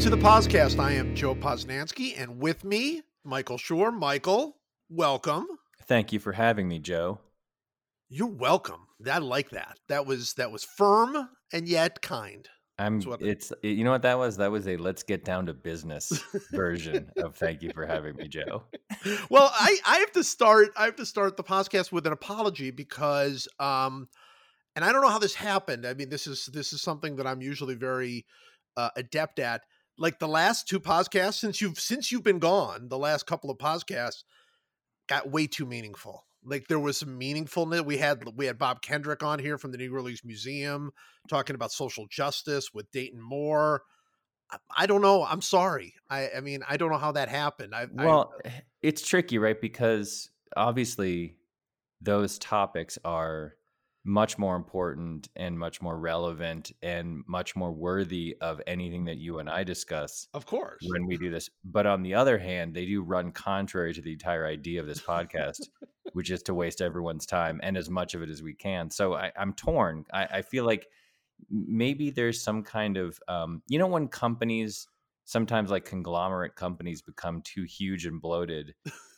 to the podcast. I am Joe Posnanski, and with me, Michael Schur. Michael, welcome. Thank you for having me, Joe. You're welcome. I like that. That was that was firm and yet kind. I'm. It's you know what that was. That was a let's get down to business version of thank you for having me, Joe. well, I, I have to start. I have to start the podcast with an apology because, um, and I don't know how this happened. I mean, this is this is something that I'm usually very uh, adept at. Like the last two podcasts since you've since you've been gone, the last couple of podcasts got way too meaningful. Like there was some meaningfulness. We had we had Bob Kendrick on here from the Negro Leagues Museum talking about social justice with Dayton Moore. I, I don't know. I'm sorry. I, I mean, I don't know how that happened. I, I- Well, eh, it's tricky, right? Because obviously, those topics are much more important and much more relevant and much more worthy of anything that you and I discuss of course. when we do this. But on the other hand, they do run contrary to the entire idea of this podcast, which is to waste everyone's time and as much of it as we can. So I, I'm torn. I, I feel like maybe there's some kind of, um, you know, when companies sometimes like conglomerate companies become too huge and bloated.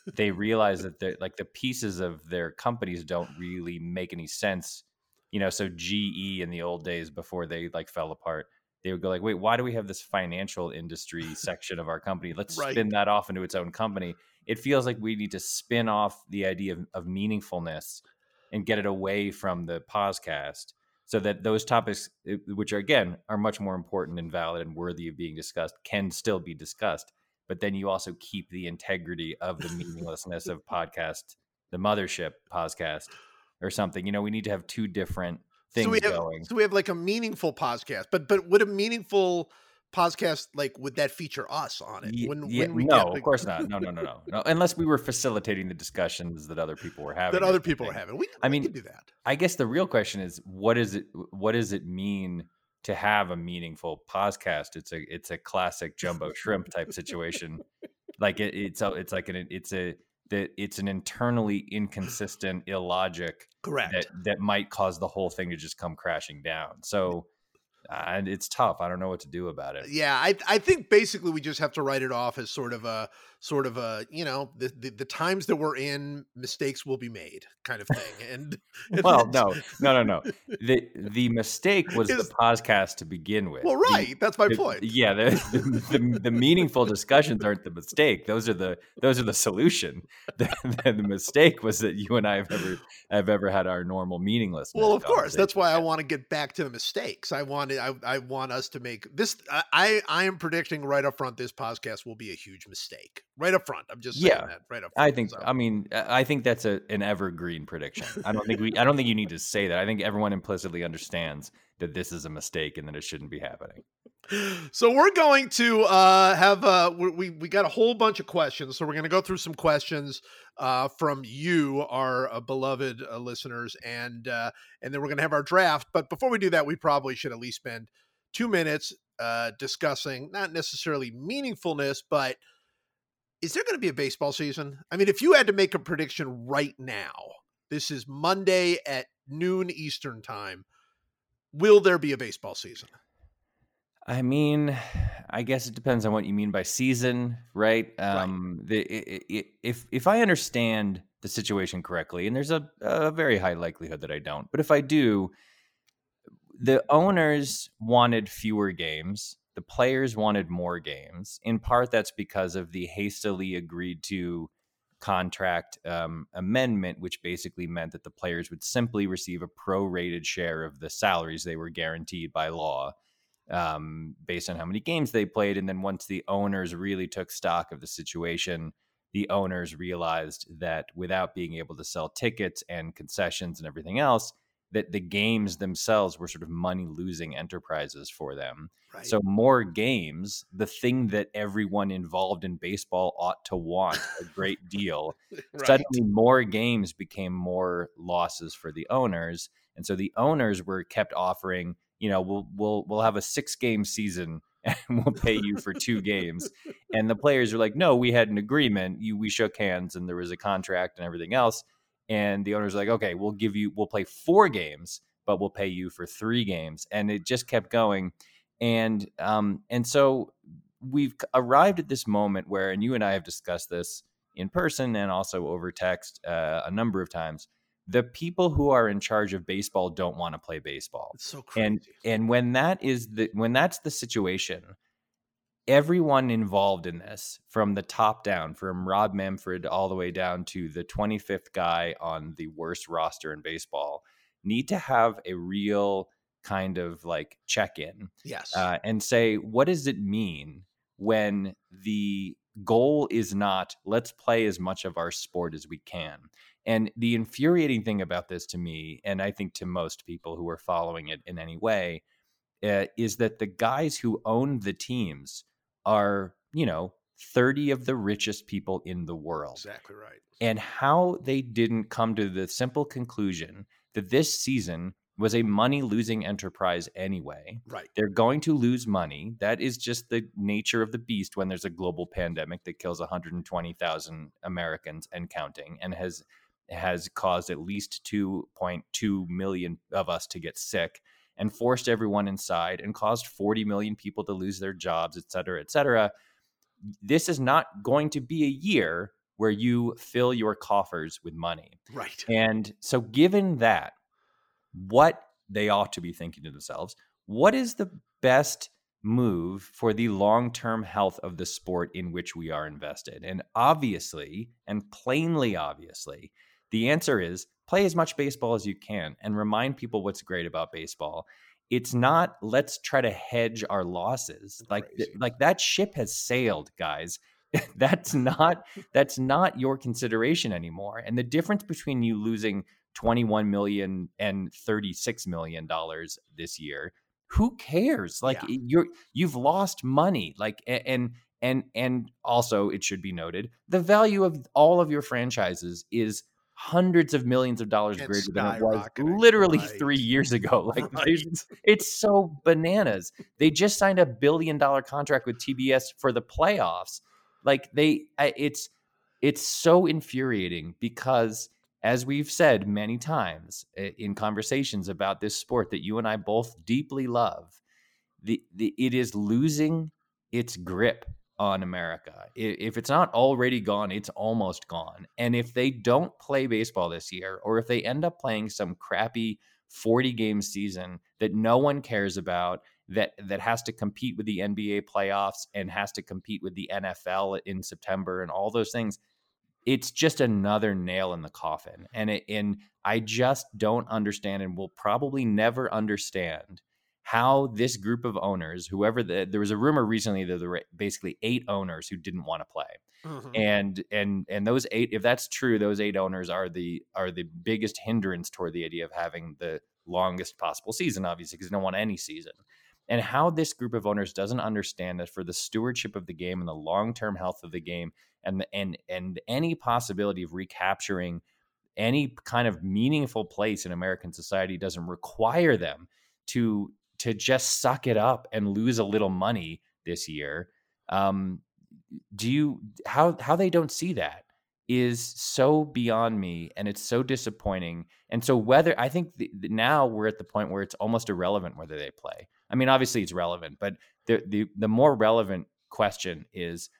They realize that they're like the pieces of their companies don't really make any sense. You know, so GE in the old days before they like fell apart, they would go like, wait, why do we have this financial industry section of our company? Let's Right. spin that off into its own company. It feels like we need to spin off the idea of, of meaningfulness and get it away from the podcast so that those topics, eh, which are again are much more important and valid and worthy of being discussed, can still be discussed. But then you also keep the integrity of the meaninglessness of podcast, the mothership podcast, or something. You know, we need to have two different things so we have, going. So we have like a meaningful podcast, but but would a meaningful podcast like would that feature us on it? When, yeah, when we no, of the- course not. No, no, no, no, no. Unless we were facilitating the discussions that other people were having. that other people are something. having. We, I we mean, do that. I guess the real question is what is it what does it mean to have a meaningful podcast? It's a it's a classic jumbo shrimp type situation. Like it, it's a, it's like an it's a that it's an internally inconsistent illogic Correct. that that might cause the whole thing to just come crashing down. So and it's tough. I don't know what to do about it. yeah, I I think basically we just have to write it off as sort of a sort of a you know the the, the times that we're in, mistakes will be made kind of thing. And, Well, no, no, no, no. The the mistake was Is- the podcast to begin with. Well, The- right. That's my the- point. Yeah, the, the, the, the meaningful discussions aren't the mistake. Those are the those are the solution. The, the, the mistake was that you and I have ever have ever had our normal meaningless Well, of course. That's why I want to get back to the mistakes. I want I, I want us to make this. I I am predicting right up front this podcast will be a huge mistake. Right up front. I'm just saying Yeah. that right up front. I think. so. I mean, I think that's a an evergreen prediction. I don't think we. I don't think you need to say that. I think everyone implicitly understands that this is a mistake and that it shouldn't be happening. so we're going to uh, have uh, we we- got a whole bunch of questions. So we're going to go through some questions uh, from you, our uh, beloved uh, listeners, and uh, and then we're going to have our draft. But before we do that, we probably should at least spend two minutes uh, discussing not necessarily meaningfulness, but is there going to be a baseball season? I mean, if you had to make a prediction right now, this is Monday at noon Eastern time. Will there be a baseball season? I mean, I guess it depends on what you mean by season, right? Um, the, i- i- if if I understand the situation correctly, and there's a, a very high likelihood that I don't, but if I do, the owners wanted fewer games, the players wanted more games. In part, that's because of the hastily agreed to contract um, amendment, which basically meant that the players would simply receive a prorated share of the salaries they were guaranteed by law um, based on how many games they played. And then once the owners really took stock of the situation, the owners realized that without being able to sell tickets and concessions and everything else, that the games themselves were sort of money losing enterprises for them. Right. So more games, the thing that everyone involved in baseball ought to want a great deal, Right. suddenly more games became more losses for the owners. And so the owners were kept offering, you know, we'll we'll we'll have a six game season and we'll pay you for two games. And the players are like, no, we had an agreement. You, we shook hands and there was a contract and everything else. And the owner's like, okay, we'll give you, we'll play four games, but we'll pay you for three games. And it just kept going. And, um, and so we've arrived at this moment where, and you and I have discussed this in person and also over text uh, a number of times the people who are in charge of baseball don't want to play baseball. It's so crazy. And and when that is the when that's the situation, everyone involved in this, from the top down, from Rob Manfred all the way down to the 25th guy on the worst roster in baseball, need to have a real kind of like check in. yes. Uh, and say, what does it mean when the goal is not let's play as much of our sport as we can? And the infuriating thing about this to me, and I think to most people who are following it in any way, uh, is that the guys who own the teams are, you know, 30 of the richest people in the world. exactly right. And how they didn't come to the simple conclusion that this season was a money losing enterprise anyway. Right. They're going to lose money. That is just the nature of the beast when there's a global pandemic that kills 120,000 Americans and counting and has has caused at least 2.2 million of us to get sick and forced everyone inside and caused 40 million people to lose their jobs, et cetera, et cetera. This is not going to be a year where you fill your coffers with money. Right. And so, given that, what they ought to be thinking to themselves, what is the best move for the long term health of the sport in which we are invested? And obviously, and plainly obviously, the answer is play as much baseball as you can and remind people what's great about baseball. It's not let's try to hedge our losses. Like th- like that ship has sailed, guys. that's not that's not your consideration anymore. And the difference between you losing 21 million and 36 million dollars this year, who cares? Like Yeah. you're you've lost money. Like and and and also it should be noted, the value of all of your franchises is hundreds of millions of dollars And greater than it was literally right. 3 years ago. Like Right. it's so bananas. They just signed a billion dollar contract with TBS for the playoffs. Like they, it's it's so infuriating because, as we've said many times eh, in conversations about this sport that you and I both deeply love, the, the it is losing its grip on America. If it's not already gone, it's almost gone. And if they don't play baseball this year, or if they end up playing some crappy 40 game season that no one cares about, that that has to compete with the NBA playoffs and has to compete with the NFL in September and all those things, it's just another nail in the coffin. And it, and I just don't understand and will probably never understand how this group of owners, whoever the, there was a rumor recently that there were basically eight owners who didn't want to play Mhm. and and and those eight if that's true those eight owners are the are the biggest hindrance toward the idea of having the longest possible season obviously because they don't want any season and how this group of owners doesn't understand that for the stewardship of the game and the long-term health of the game and the, and and any possibility of recapturing any kind of meaningful place in American society doesn't require them to to just suck it up and lose a little money this year um, do you how how they don't see that is so beyond me and it's so disappointing. And so whether i think the, the- now we're at the point where it's almost irrelevant whether they play. I mean obviously it's relevant but the the, the more relevant question is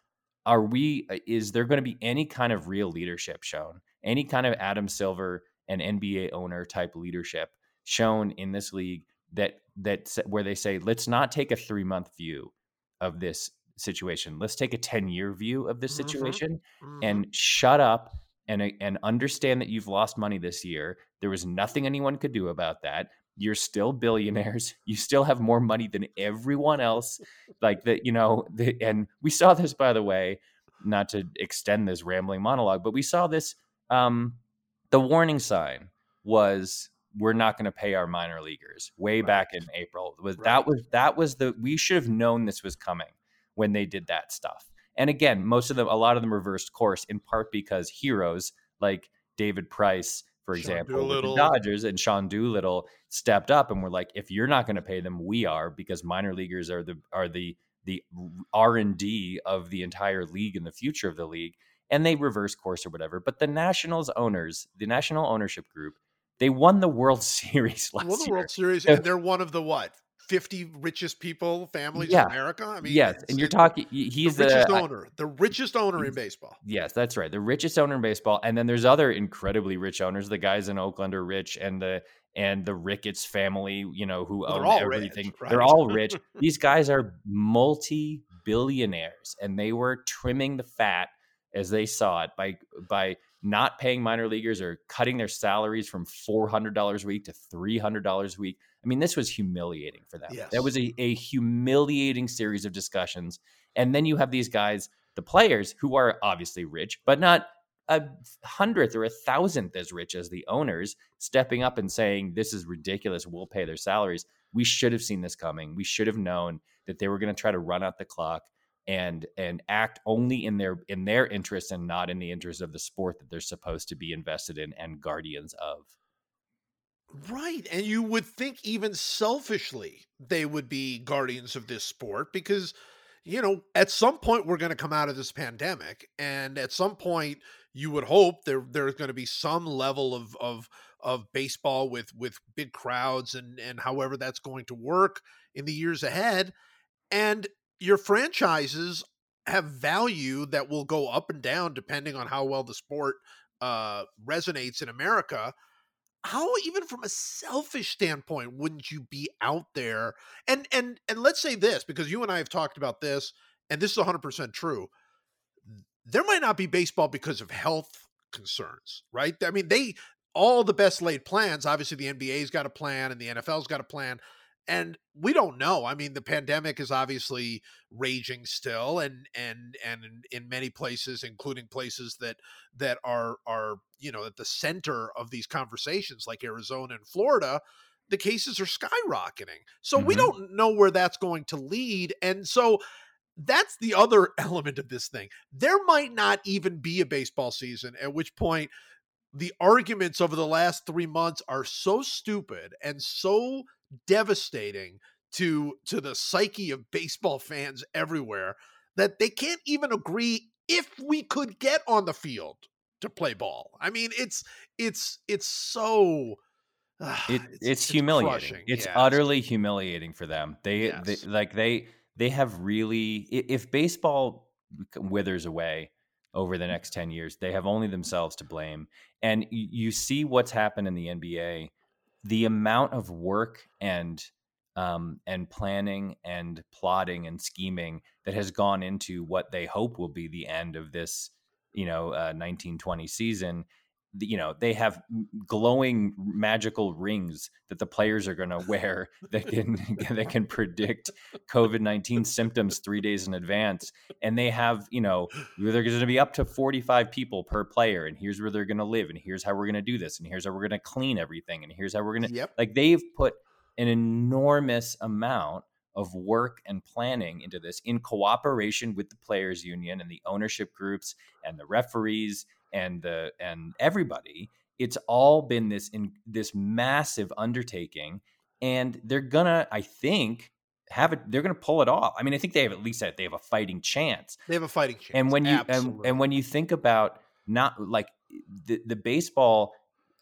are we uh, is there going to be any kind of real leadership shown any kind of adam silver and nba owner type leadership shown in this league that that where they say let's not take a 3 month view of this situation let's take a 10 year view of this Mhm. situation Mhm. and shut up and uh, and understand that you've lost money this year. There was nothing anyone could do about that. You're still billionaires. You still have more money than everyone else. Like that, you know. The, and we saw this, by the way, not to extend this rambling monologue, but we saw this. Um, the warning sign was we're not going to pay our minor leaguers way back in April. Was Right. that was that was the we should have known this was coming when they did that stuff. And again, most of them, a lot of them reversed course in part because heroes like David Price, for Sean example, the Dodgers and Sean Doolittle stepped up and were like, if you're not going to pay them, we are because minor leaguers are the are the the R and D of the entire league and the future of the league, and they reverse course or whatever. But the Nationals owners, the National Ownership Group, they won the World Series last won the year. World Series, and they're one of the what? 50 richest people, families Yeah. in America. I mean, yes, and you're talking. the He's richest the, I- owner, the richest owner in baseball. Yes, that's right. The richest owner in baseball, and then there's other incredibly rich owners. The guys in Oakland are rich, and the and the Ricketts family, you know, who Well, own all rich, everything. right? They're all rich. These guys are multi billionaires, and they were trimming the fat as they saw it by by not paying minor leaguers or cutting their salaries from four hundred dollars a week to three hundred dollars a week. I mean, this was humiliating for them. Yes. That was a, a humiliating series of discussions. And then you have these guys, the players, who are obviously rich, but not a hundredth or a thousandth as rich as the owners, stepping up and saying, This is ridiculous. We'll pay their salaries. We should have seen this coming. We should have known that they were going to try to run out the clock and and act only in their in their interest and not in the interest of the sport that they're supposed to be invested in and guardians of. Right. And you would think even selfishly they would be guardians of this sport because, you know, at some point we're going to come out of this pandemic. And at some point you would hope there there's going to be some level of of of baseball with with big crowds and and however that's going to work in the years ahead. And your franchises have value that will go up and down depending on how well the sport uh resonates in America. How even from a selfish standpoint wouldn't you be out there? And and and let's say this because you and I have talked about this and this is 100% true. There might not be baseball because of health concerns right? I mean they all the best laid plans obviously the NBA's got a plan and the NFL's got a plan and we don't know i mean the pandemic is obviously raging still and and and in, in many places including places that that are are you know at the center of these conversations like Arizona and Florida the cases are skyrocketing so we Mhm. don't know where that's going to lead and so that's the other element of this thing there might not even be a baseball season at which point the arguments over the last 3 months are so stupid and so devastating to to the psyche of baseball fans everywhere that they can't even agree if we could get on the field to play ball. I mean, it's it's it's so ah, it, it's, humiliating. crushing. It's Yes. utterly humiliating for them. They, Yes. they like they they have really if baseball withers away over the next 10 years, they have only themselves to blame. And you see what's happened in the NBA, the amount of work and um, and planning and plotting and scheming that has gone into what they hope will be the end of this, you know, uh, 1920 season. You know, they have glowing magical rings that the players are going to wear that can that can predict COVID 19 symptoms three days in advance. And they have, you know, they're going to be up to 45 people per player. And here's where they're going to live. And here's how we're going to do this. And here's how we're going to clean everything. And here's how we're going to, Yep. like, they've put an enormous amount of work and planning into this in cooperation with the players union and the ownership groups and the referees and the and everybody it's all been this in this massive undertaking and they're gonna i think have it they're gonna pull it off. I mean i think they have at least that they have a fighting chance. They have a fighting chance. and when you and, and when you think about not like the, the baseball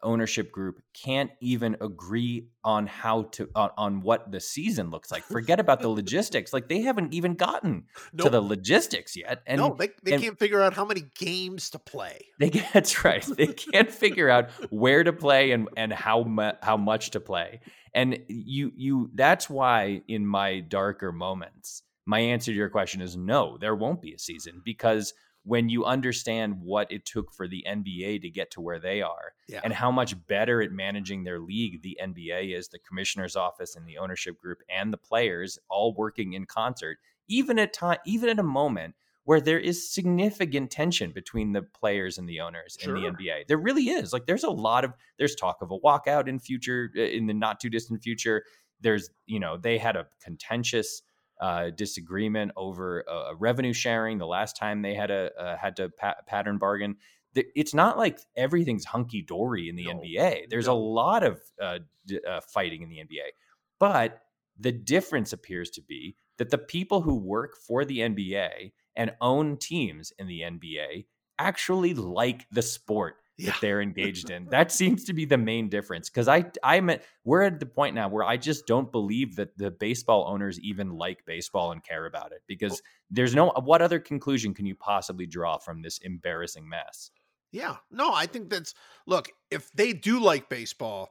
ownership group can't even agree on how to on, on what the season looks like forget about the logistics like they haven't even gotten to the logistics yet and no, they, they and- can't figure out how many games to play. they that's right. They can't figure out where to play and and how mu- how much to play. And you you that's why in my darker moments, my answer to your question is no, there won't be a season because when you understand what it took for the NBA to get to where they are Yeah. and how much better at managing their league the NBA is, the commissioner's office and the ownership group and the players all working in concert, even at time even at a moment where there is significant tension between the players and the owners in the NBA. There really is. Like there's a lot of there's talk of a walkout in future uh, in the not too distant future. There's, you know, they had a contentious uh, disagreement over uh, revenue sharing the last time they had a uh, had to pa- pattern bargain. It's not like everything's hunky dory in the No, NBA. There's a lot of uh, d- uh, fighting in the NBA, but the difference appears to be that the people who work for the NBA and own teams in the NBA actually like the sport Yeah. that they're engaged in. That seems to be the main difference. Because I, I'm, at, we're at the point now where I just don't believe that the baseball owners even like baseball and care about it. Because there's no, what other conclusion can you possibly draw from this embarrassing mess? Yeah. No, I think that's look, if they do like baseball,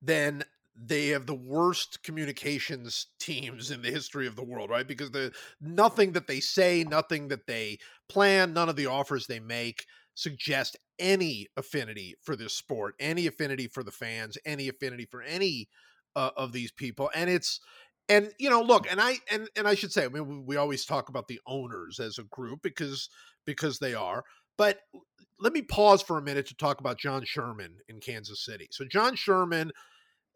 then they have the worst communications teams in the history of the world, right? Because the nothing that they say, nothing that they plan, none of the offers they make suggest any affinity for this sport, any affinity for the fans, any affinity for any uh, of these people. And it's and you know, look, and I and and I should say, I mean, we, always talk about the owners as a group because because they are, but let me pause for a minute to talk about John Sherman in Kansas City. So John Sherman,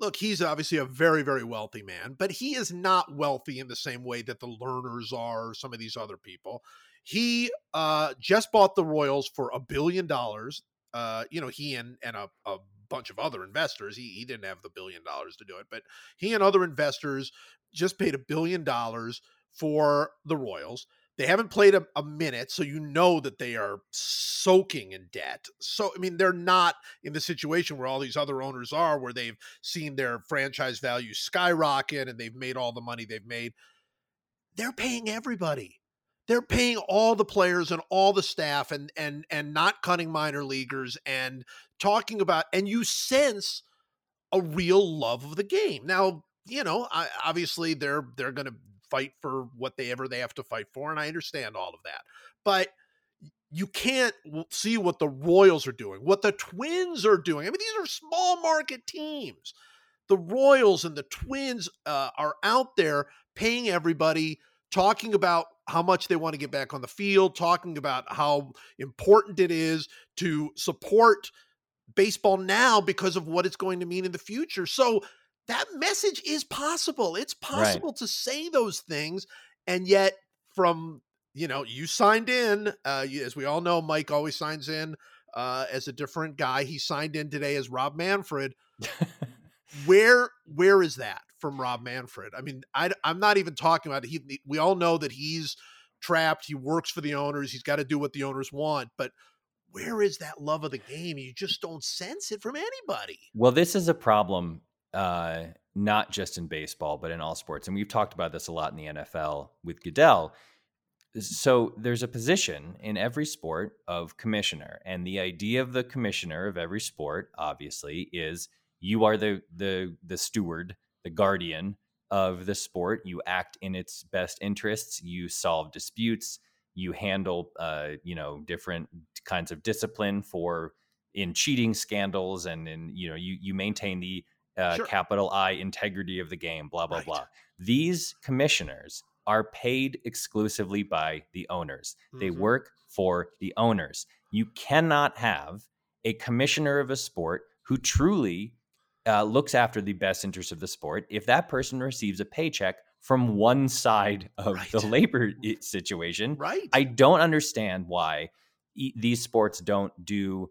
look, he's obviously a very very wealthy man, but he is not wealthy in the same way that the Lerners are, or some of these other people. He uh, just bought the Royals for a billion dollars. Uh, you know, he and and a, a bunch of other investors. He he didn't have the billion dollars to do it, but he and other investors just paid a billion dollars for the Royals. They haven't played a, a, minute, so you know that they are soaking in debt. So, I mean, they're not in the situation where all these other owners are, where they've seen their franchise value skyrocket and they've made all the money they've made. They're paying everybody. They're paying all the players and all the staff and and and not cutting minor leaguers and talking about and you sense a real love of the game. Now, you know, I, obviously they're they're going to fight for whatever they have to fight for, and I understand all of that. But you can't see what the Royals are doing, what the Twins are doing. I mean, these are small market teams. The Royals and the Twins uh, are out there paying everybody, talking about how much they want to get back on the field, talking about how important it is to support baseball now because of what it's going to mean in the future. So that message is possible. It's possible right. to say those things, and yet from you know you signed in, uh, as we all know, Mike always signs in uh, as a different guy. He signed in today as Rob Manfred. where where is that from Rob Manfred? I mean, I, I'm not even talking about it. He, we all know that he's trapped. He works for the owners. He's got to do what the owners want, but where is that love of the game? You just don't sense it from anybody. Well, this is a problem uh, not just in baseball, but in all sports. And we've talked about this a lot in the NFL with Goodell. So there's a position in every sport of commissioner, and the idea of the commissioner of every sport, obviously, is you are the the the steward, the guardian of the sport. You act in its best interests. You solve disputes. You handle, uh, you know, different kinds of discipline for in cheating scandals, and in you know, you you maintain the uh, sure. capital I integrity of the game, blah, blah, right. blah. These commissioners are paid exclusively by the owners. Mm-hmm. They work for the owners. You cannot have a commissioner of a sport who truly uh, looks after the best interest of the sport if that person receives a paycheck from one side of right. the labor situation. Right. I don't understand why e- these sports don't do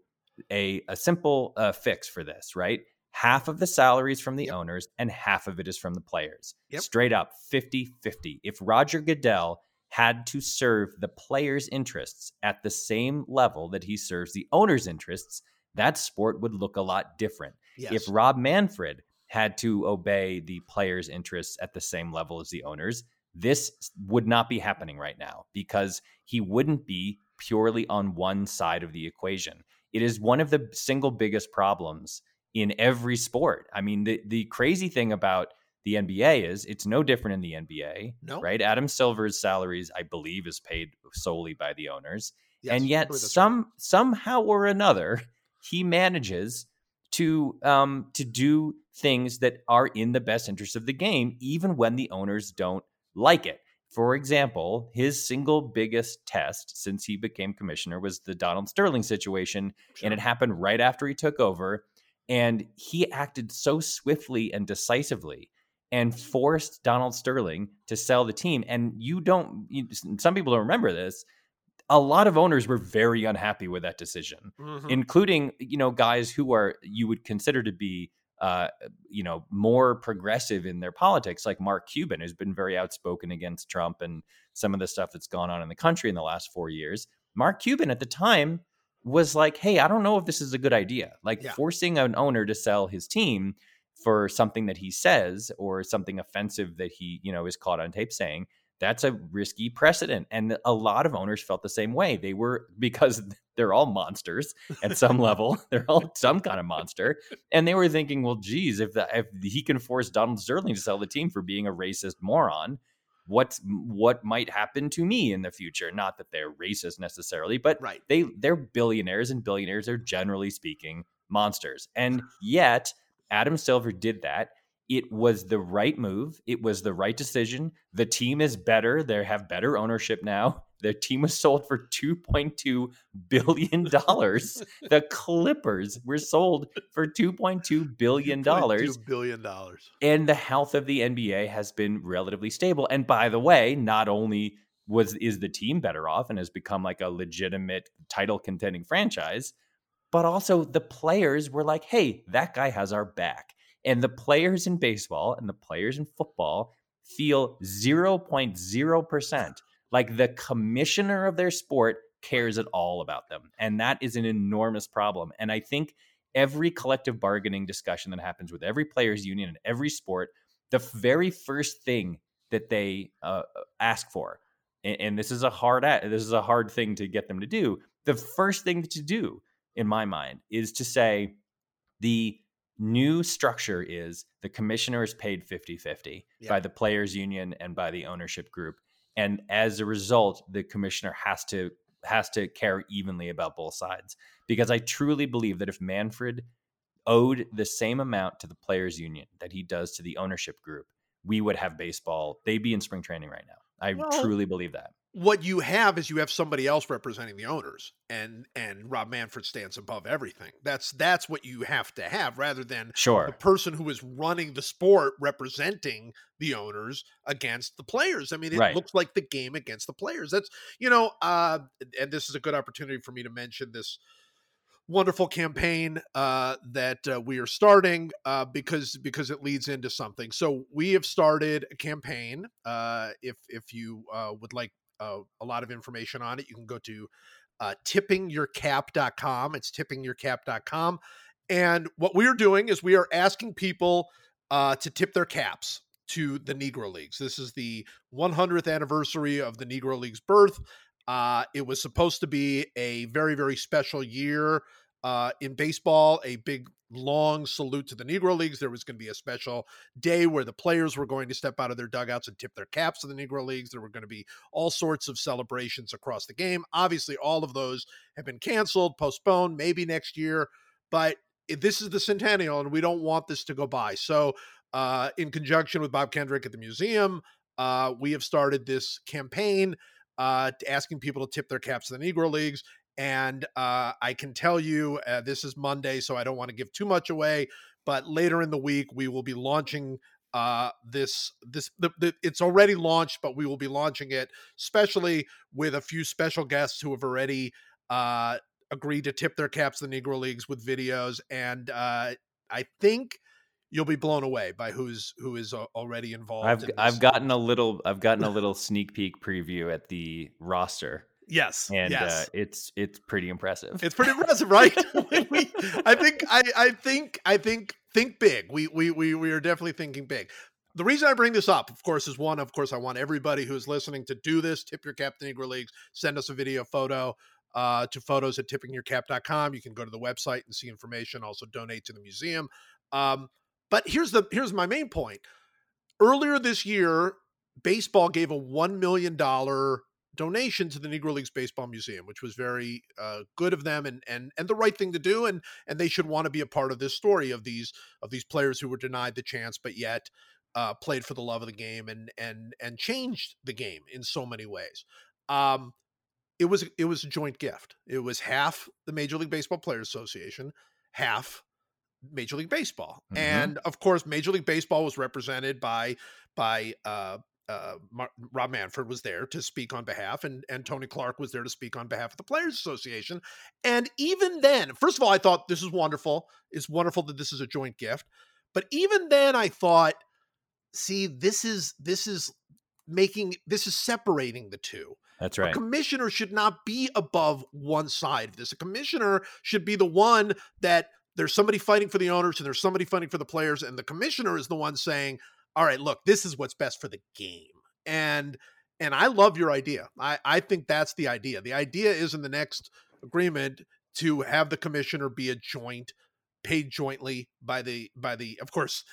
a, a simple uh, fix for this, right? half of the salaries from the yep. owners and half of it is from the players. Yep. Straight up 50 50. If Roger Goodell had to serve the players' interests at the same level that he serves the owners' interests, that sport would look a lot different. Yes. If Rob Manfred had to obey the players' interests at the same level as the owners, this would not be happening right now because he wouldn't be purely on one side of the equation. It is one of the single biggest problems in every sport. I mean, the the crazy thing about the NBA is it's no different in the NBA, no. right? Adam Silver's salaries, I believe, is paid solely by the owners, yes, and yet some right. somehow or another he manages to um, to do things that are in the best interest of the game, even when the owners don't like it. For example, his single biggest test since he became commissioner was the Donald Sterling situation, sure. and it happened right after he took over and he acted so swiftly and decisively and forced Donald Sterling to sell the team. And you don't, you, some people don't remember this. A lot of owners were very unhappy with that decision, mm-hmm. including, you know, guys who are, you would consider to be uh, you know, more progressive in their politics, like Mark Cuban, who's been very outspoken against Trump and some of the stuff that's gone on in the country in the last four years. Mark Cuban at the time was like, hey, I don't know if this is a good idea. Like Yeah. forcing an owner to sell his team for something that he says or something offensive that he, you know, is caught on tape saying, that's a risky precedent. And a lot of owners felt the same way. They were because they're all monsters at some level. They're all some kind of monster. And they were thinking, well, geez, if the, if he can force Donald Sterling to sell the team for being a racist moron, what's what might happen to me in the future? Not that they're racist necessarily, but Right. they they're billionaires and billionaires are generally speaking monsters. And yet Adam Silver did that. It was the right move. It was the right decision. The team is better. They have better ownership now. Their team was sold for $2.2 billion. the Clippers were sold for $2.2 billion. $2 billion. And the health of the NBA has been relatively stable. And by the way, not only was is the team better off and has become like a legitimate title contending franchise, but also the players were like, hey, that guy has our back. And the players in baseball and the players in football feel 0.0% like the commissioner of their sport cares at all about them. And that is an enormous problem. And I think every collective bargaining discussion that happens with every players union in every sport, the very first thing that they uh, ask for, and, and this is a hard a- this is a hard thing to get them to do. The first thing to do, in my mind, is to say the new structure is the commissioner is paid 50-50 Yeah. by the players union and by the ownership group. And as a result the commissioner has to has to care evenly about both sides. Because i truly believe that if manfred owed the same amount to the players union that he does to the ownership group we would have baseball they'd be in spring training right now. I Well, truly believe that What you have is you have somebody else representing the owners, and and Rob Manfred stands above everything. That's that's what you have to have, rather than sure. the person who is running the sport representing the owners against the players. I mean, it Right. looks like the game against the players. That's you know, uh, and this is a good opportunity for me to mention this wonderful campaign uh, that uh, we are starting uh, because because it leads into something. So we have started a campaign. Uh, if if you uh, would like uh, a lot of information on it, you can go to uh, tippingyourcap.com. It's tippingyourcap.com. And what we are doing is we are asking people uh, to tip their caps to the Negro Leagues. This is the 100th anniversary of the Negro League's birth. Uh, it was supposed to be a very, very special year uh, in baseball, a big, long salute to the Negro Leagues. There was going to be a special day where the players were going to step out of their dugouts and tip their caps to the Negro Leagues. There were going to be all sorts of celebrations across the game. Obviously, all of those have been canceled, postponed, maybe next year. But this is the centennial, and we don't want this to go by. So, uh, in conjunction with Bob Kendrick at the museum, uh, we have started this campaign uh, asking people to tip their caps to the Negro Leagues. And uh, I can tell you, uh, this is Monday, so I don't want to give too much away. But later in the week, we will be launching uh, this. This the, the, it's already launched, but we will be launching it, especially with a few special guests who have already uh, agreed to tip their caps to the Negro Leagues with videos. And uh, I think you'll be blown away by who's who is already involved. I've in. I've gotten a little I've gotten a little sneak peek preview at the roster, yes, and yes. uh, it's it's pretty impressive. It's pretty impressive, right? we, I think I, I think I think think big. We we we we are definitely thinking big. The reason I bring this up, of course, is one, of course, I want everybody who's listening to do this. Tip your cap to Negro Leagues. Send us a video photo uh, to photos at tippingyourcap.com. You can go to the website and see information. Also donate to the museum. Um, but here's the here's my main point. Earlier this year, baseball gave a one million dollar donation to the Negro Leagues Baseball Museum, which was very uh, good of them and and and the right thing to do. And and they should want to be a part of this story of these of these players who were denied the chance, but yet uh, played for the love of the game and and and changed the game in so many ways. Um, it was it was a joint gift. It was half the Major League Baseball Players Association, half Major League Baseball, Mhm. and of course, Major League Baseball was represented by by uh, uh, Mar- Rob Manfred was there to speak on behalf, and and Tony Clark was there to speak on behalf of the Players Association. And even then, first of all, I thought this is wonderful. It's wonderful that this is a joint gift. But even then, I thought, see, this is this is making this is separating the two. That's right. A commissioner should not be above one side of this. A commissioner should be the one that there's somebody fighting for the owners and there's somebody fighting for the players, and the commissioner is the one saying, "All right, look, this is what's best for the game." And and I love your idea. I I think that's the idea. The idea is in the next agreement to have the commissioner be a joint, paid jointly by the by the. Of course,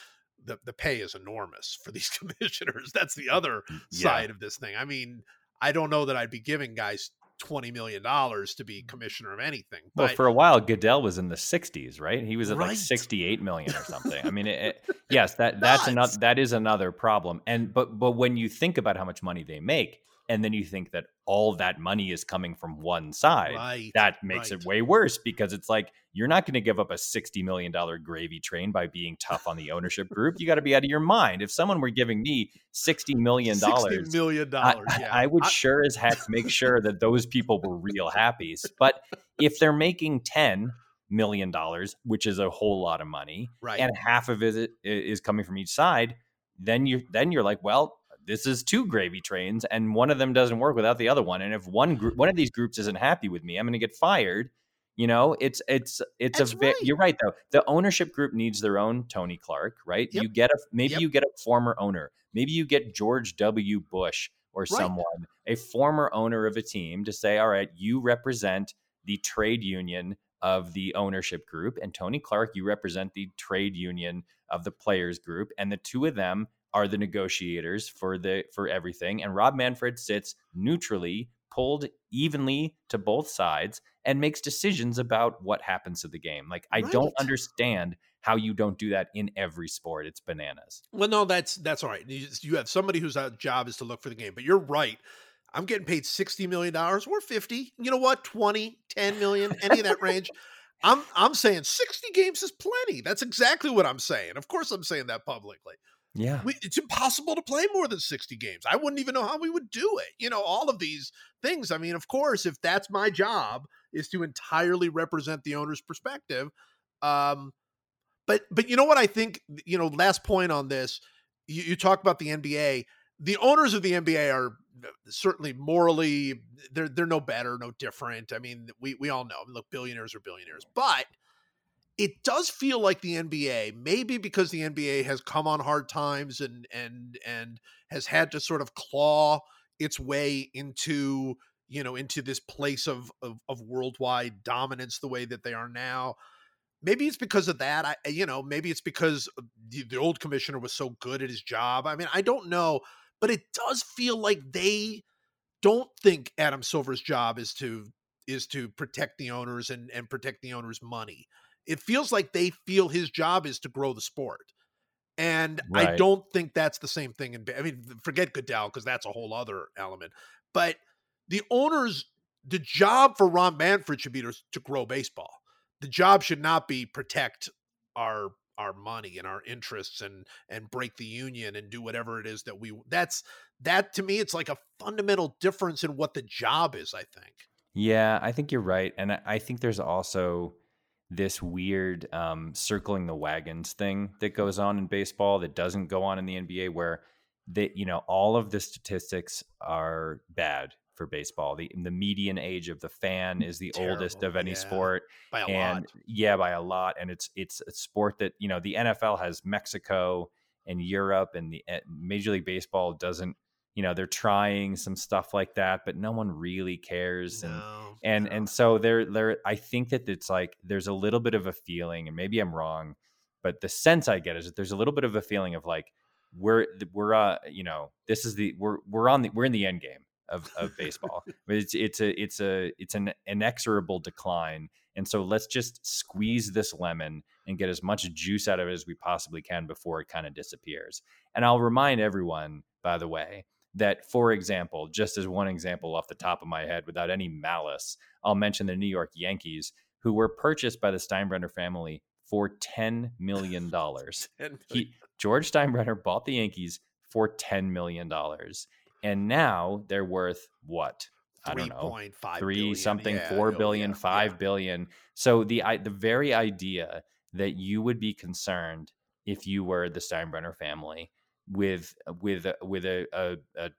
the the pay is enormous for these commissioners. That's the other Yeah. side of this thing. I mean, I don't know that I'd be giving guys twenty million dollars to be mm. commissioner of anything. Well, for a while, Goodell was in the 60s, right? He was at Right. like 68 million or something. I mean, it, it- yes, that that's another that is another problem. And but but when you think about how much money they make, and then you think that all that money is coming from one side, right, that makes right. it way worse because it's like you're not going to give up a 60 million dollar gravy train by being tough on the ownership group. You got to be out of your mind. If someone were giving me 60 million dollars, Sixty million I, dollars. I- yeah, I would sure as heck make sure that those people were real happy. But if they're making ten million dollars, which is a whole lot of money, right. and half of it i- is coming from each side, then you then you're like, well, this is two gravy trains, and one of them doesn't work without the other one. And if one group, one of these groups isn't happy with me, I'm going to get fired. You know, it's it's it's That's a right. you're right though. The ownership group needs their own Tony Clark, right? Yep. You get a maybe Yep. you get a former owner, maybe you get George W. Bush or someone, a former owner of a team, to say, all right, you represent the trade union of the ownership group, and Tony Clark, you represent the trade union of the players group, and the two of them are the negotiators for the for everything. And Rob Manfred sits neutrally, pulled evenly to both sides, and makes decisions about what happens to the game. Like I don't understand how you don't do that in every sport. It's bananas. Well, no, that's that's all right. You, you have somebody whose uh, job is to look for the game, but you're right. I'm getting paid sixty million dollars or fifty. You know what? 20, 10 million, any of that range. I'm I'm saying sixty games is plenty. That's exactly what I'm saying. Of course, I'm saying that publicly. Yeah. We, it's impossible to play more than 60 games. I wouldn't even know how we would do it. You know, all of these things. I mean, of course, if that's my job is to entirely represent the owner's perspective. Um, but but you know what I think, you know, last point on this, you, you talk about the NBA. The owners of the NBA are certainly morally they're they're no better, no different. I mean, we we all know. Look, billionaires are billionaires. But it does feel like the NBA, maybe because the NBA has come on hard times and and and has had to sort of claw its way into you know into this place of of, of worldwide dominance the way that they are now. Maybe it's because of that. I you know maybe it's because the, the old commissioner was so good at his job. I mean I don't know, but it does feel like they don't think Adam Silver's job is to is to protect the owners and and protect the owners' money it feels like they feel his job is to grow the sport. And I don't think that's the same thing in I mean forget Goodell because that's a whole other element. But the owners the job for Rob Manfred should be to, to grow baseball. The job should not be protect our our money and our interests and and break the union and do whatever it is that we that's that to me it's like a fundamental difference in what the job is, I think. Yeah, I think you're right, and I think there's also this weird um, circling the wagons thing that goes on in baseball that doesn't go on in the NBA, where that you know all of the statistics are bad for baseball. The the median age of the fan is the oldest of any yeah, sport, By a and lot. yeah, by a lot. And it's it's a sport that you know the NFL has Mexico and Europe, and the eh, Major League Baseball doesn't. You know they're trying some stuff like that, but no one really cares. And No, and no. and so there there I think that it's like there's a little bit of a feeling, and maybe I'm wrong, but the sense I get is that there's a little bit of a feeling of like we're we're uh you know this is the we're we're on the we're in the end game of of baseball. but it's it's a it's a it's an inexorable decline, and so let's just squeeze this lemon and get as much juice out of it as we possibly can before it kind of disappears. And I'll remind everyone, by the way, that for example, just as one example off the top of my head, without any malice, I'll mention the New York Yankees, who were purchased by the Steinbrenner family for ten million dollars. And He George Steinbrenner bought the Yankees for ten million dollars, and now they're worth what? I don't know, 3.5 three billion, something, yeah, four oh, billion, yeah, five yeah. billion. So the I, the very idea that you would be concerned if you were the Steinbrenner family with uh, with with a, a, a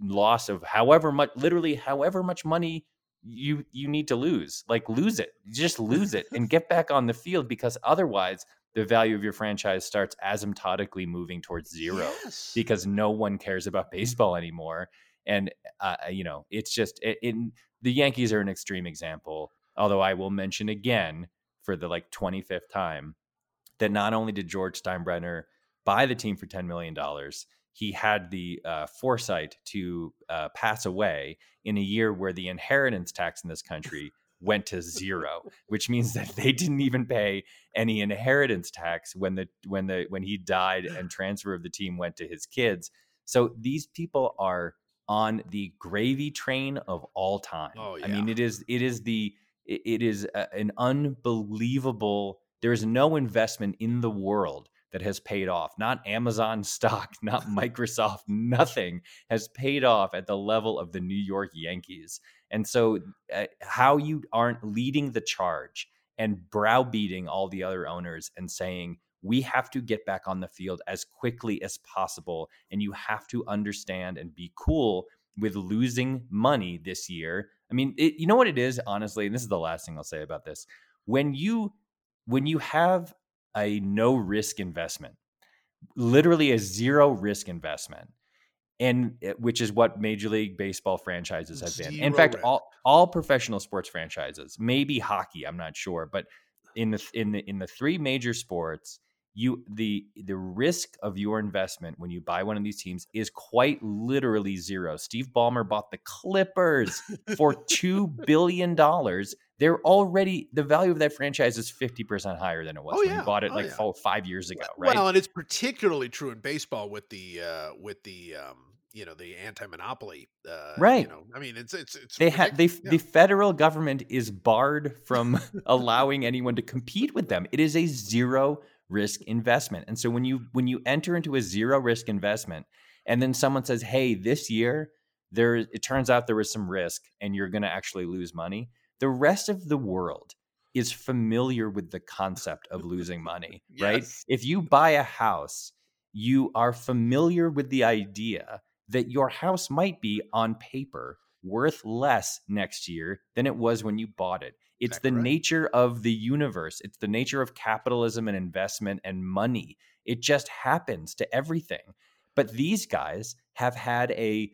loss of however much literally however much money you you need to lose like lose it just lose it and get back on the field because otherwise the value of your franchise starts asymptotically moving towards zero Yes. because no one cares about mm-hmm. baseball anymore and uh, uh, you know it's just it, in the yankees are an extreme example although i will mention again for the like 25th time that not only did george steinbrenner buy the team for $10 million he had the uh, foresight to uh, pass away in a year where the inheritance tax in this country went to zero, which means that they didn't even pay any inheritance tax when the when the when he died and transfer of the team went to his kids. So these people are on the gravy train of all time. Oh, I mean, it is it is the it, it is a, an unbelievable. There is no investment in the world that has paid off. Not Amazon stock, not Microsoft, nothing has paid off at the level of the New York Yankees. And so, uh, how you aren't leading the charge and browbeating all the other owners and saying, we have to get back on the field as quickly as possible. And you have to understand and be cool with losing money this year. I mean, it, you know what it is, honestly, and this is the last thing I'll say about this. When you when you have a no risk investment, literally a zero risk investment, and which is what Major League Baseball franchises have been. In fact, risk. all all professional sports franchises, maybe hockey, I'm not sure, but in the in the in the three major sports, you the the risk of your investment when you buy one of these teams is quite literally zero. Steve Ballmer bought the Clippers for two billion dollars. They're already the value of that franchise is fifty percent higher than it was Oh, when yeah. he bought it Oh, like yeah. five years ago, right? Well, and it's particularly true in baseball with the uh, with the um, you know the anti-monopoly. Uh, Right. You know, I mean, it's it's it's they have they yeah. the federal government is barred from allowing anyone to compete with them. It is a zero risk investment. And so when you when you enter into a zero risk investment and then someone says, "Hey, this year there it turns out there was some risk and you're going to actually lose money." The rest of the world is familiar with the concept of losing money, right? If you buy a house, you are familiar with the idea that your house might be on paper worth less next year than it was when you bought it. It's Exactly the right. nature of the universe. It's the nature of capitalism and investment and money. It just happens to everything. But these guys have had a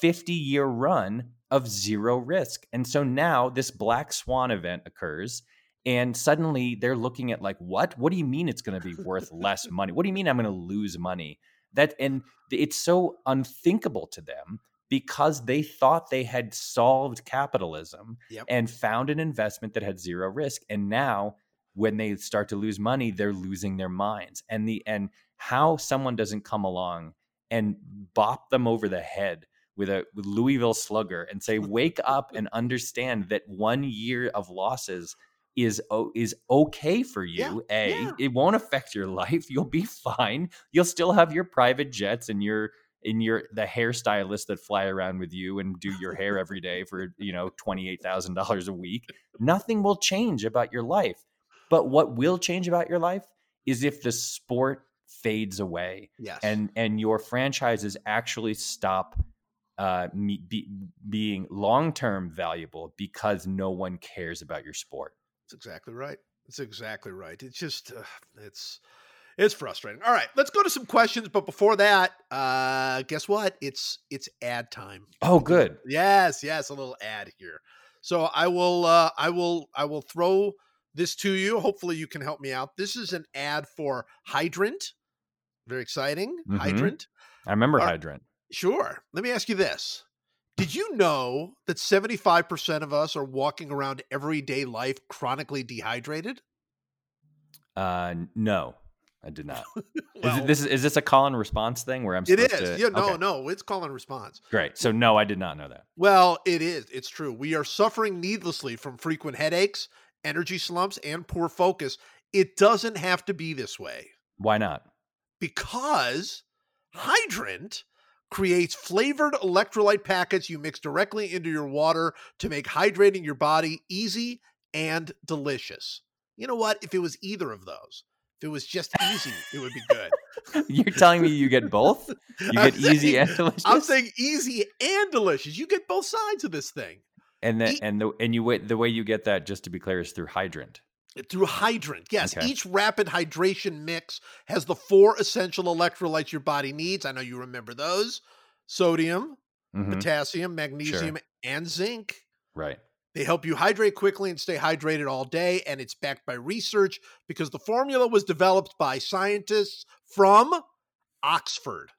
50 year run of zero risk. And so now this black swan event occurs. And suddenly they're looking at like, what? What do you mean it's going to be worth less money? What do you mean I'm going to lose money? That and it's so unthinkable to them because they thought they had solved capitalism Yep. and found an investment that had zero risk. And now when they start to lose money, they're losing their minds. And the and how someone doesn't come along and bop them over the head with a with Louisville slugger and say, "Wake up and understand that one year of losses is is okay for you. Yeah, a, yeah. it won't affect your life. You'll be fine. You'll still have your private jets and your in your the hairstylists that fly around with you and do your hair every day for you know twenty eight thousand dollars a week. Nothing will change about your life. But what will change about your life is if the sport fades away Yes. and and your franchises actually stop uh be, being long-term valuable because no one cares about your sport That's exactly right. That's exactly right. It's just uh, it's it's frustrating. All right, let's go to some questions. But before that, uh, guess what? It's it's ad time. oh good Yes, yes, a little ad here. So I will uh I will I will throw this to you. Hopefully you can help me out. This is an ad for Hydrant. Very exciting. Mhm. Hydrant. i remember right. hydrant Sure. Let me ask you this. Did you know that 75% of us are walking around everyday life chronically dehydrated? uh no i did not is it, this is, is this a call and response thing where i'm it is. to Yeah, no, okay, no, it's call and response. great so no i did not know that Well, it is. It's true. We are suffering needlessly from frequent headaches, energy slumps, and poor focus. It doesn't have to be this way why not because Hydrant creates flavored electrolyte packets you mix directly into your water to make hydrating your body easy and delicious. You know what? If it was either of those, If it was just easy, it would be good. You're telling me you get both? You get easy and delicious. I'm saying easy and delicious. You get both sides of this thing and the e- and the and you wait the way you get that just to be clear is through hydrant. Through hydrant. Yes, Okay. each rapid hydration mix has the four essential electrolytes your body needs. I know you remember those: sodium, Mhm, potassium, magnesium, and zinc. Right. They help you hydrate quickly and stay hydrated all day, and it's backed by research because the formula was developed by scientists from Oxford.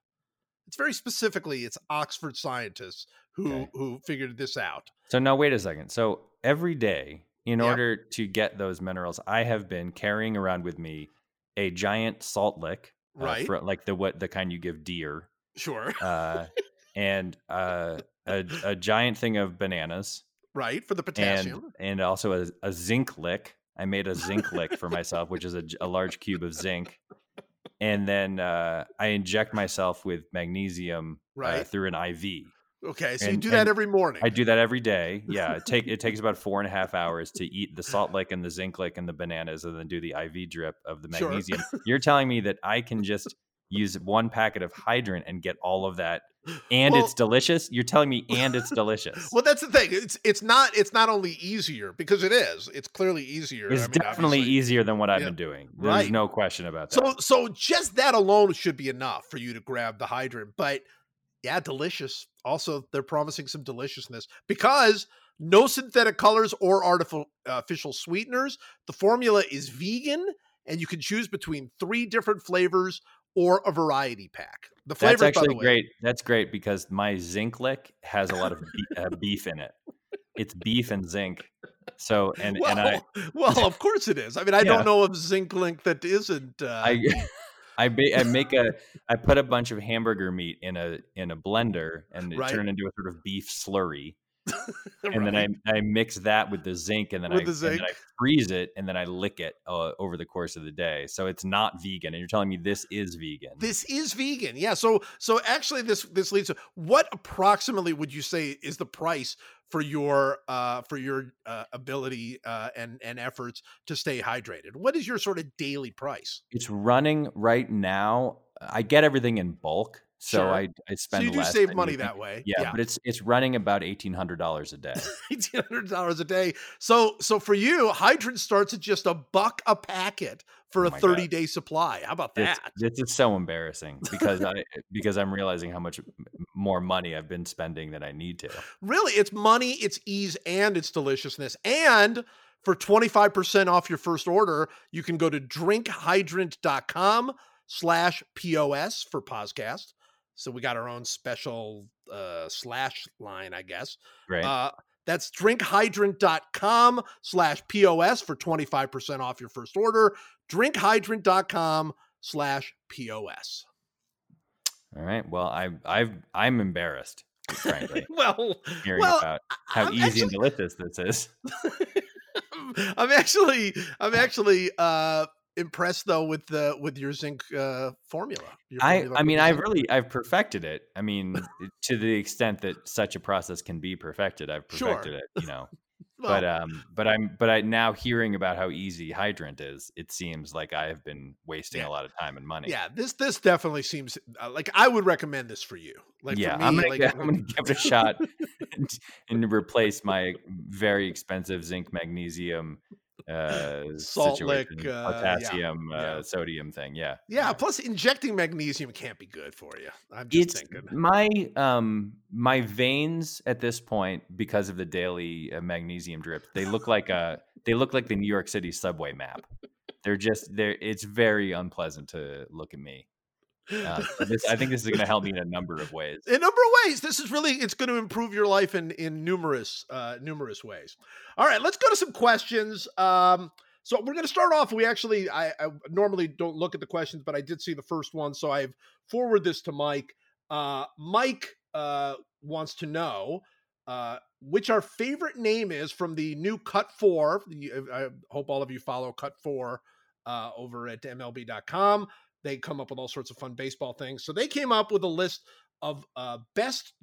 It's very specifically it's Oxford scientists who Okay. who figured this out. So now wait a second. So every day, in Yep. order to get those minerals, I have been carrying around with me a giant salt lick, uh, Right. for, like the what the kind you give deer, Sure. uh, and uh, a, a giant thing of bananas, right, for the and potassium. and also a, a zinc lick. I made a zinc lick for myself, which is a large cube of zinc, and then uh, I inject myself with magnesium uh, through an IV. Okay, so you do that every morning. I do that every day. Yeah, it take it takes about four and a half hours to eat the salt lick and the zinc lick and the bananas, and then do the IV drip of the Sure. magnesium. You're telling me that I can just use one packet of hydrant and get all of that, and Well- it's delicious. You're telling me, and it's delicious. Well, that's the thing. It's it's not it's not only easier because it is. It's clearly easier. it's I mean, definitely obviously. easier than what I've Yeah. been doing. There's Right. no question about that. So so just that alone should be enough for you to grab the hydrant. But yeah, delicious. Also, they're promising some deliciousness because no synthetic colors or artificial artificial sweeteners. The formula is vegan, and you can choose between three different flavors or a variety pack. The flavors, That's by actually the way, great. That's great because my zinc lick has a lot of be- uh, beef in it. It's beef and zinc. So and Well, and I well, of course it is. I mean, I Yeah. don't know of zinc link that isn't. Uh, I I, ba- I make a I put a bunch of hamburger meat in a in a blender and it Right. turned into a sort of beef slurry. And right. then I I mix that with the zinc and then With I the and then I freeze it and then I lick it uh, over the course of the day. So it's not vegan and you're telling me this is vegan. This is vegan. Yeah. So so actually this this leads to what approximately would you say is the price for your uh for your uh, ability uh and and efforts to stay hydrated? What is your sort of daily price? it's running right now. I get everything in bulk. So Sure. I I So spend you do save money you that way. Yeah, but it's it's running about eighteen hundred dollars a day. eighteen hundred dollars a day. So so for you, hydrant starts at just a buck a packet for Oh a my God. thirty day supply. How about This, that? this is so embarrassing because I because I'm realizing how much more money I've been spending than I need to. Really, it's money, it's ease, and it's deliciousness. And for 25% off your first order, you can go to drinkhydrant.com slash POS for podcast. So we got our own special uh, slash line, I guess. Right? Uh, that's drinkhydrant.com slash POS for 25% off your first order. Drinkhydrant.com slash POS. All right. Well, I I've I'm embarrassed, frankly, well, hearing well, about how I'm easy actually- and delicious this is. I'm actually I'm actually uh impressed though with the with your zinc uh formula. Your I formula I mean I've really I've perfected it. I mean to the extent that such a process can be perfected, I've Sure. perfected it. You know. Well, but um but i'm but i now hearing about how easy hydrant is it seems like i have been wasting Yeah. a lot of time and money yeah, this this definitely seems uh, like I would recommend this for you. Like yeah for me, i'm gonna like, i'm gonna give it a shot and, and replace my very expensive zinc magnesium uh Salt lick, situation, uh, yeah, potassium uh, yeah. sodium thing yeah yeah. Plus, injecting magnesium can't be good for you. I'm just it's thinking. my um my veins at this point because of the daily uh, magnesium drip they look like a they look like the new york city subway map they're just they're it's very unpleasant to look at me uh, this, i think this is going to help me in a number of ways. In a number of ways. This is really it's going to improve your life in in numerous uh numerous ways. All right let's go to some questions. Um so we're going to start off we actually I, I normally don't look at the questions but i did see the first one so i've forwarded this to mike. Uh mike uh wants to know uh which our favorite name is from the new cut four. I hope all of you follow cut four uh over at mlb.com they come up with all sorts of fun baseball things so they came up with a list of uh, best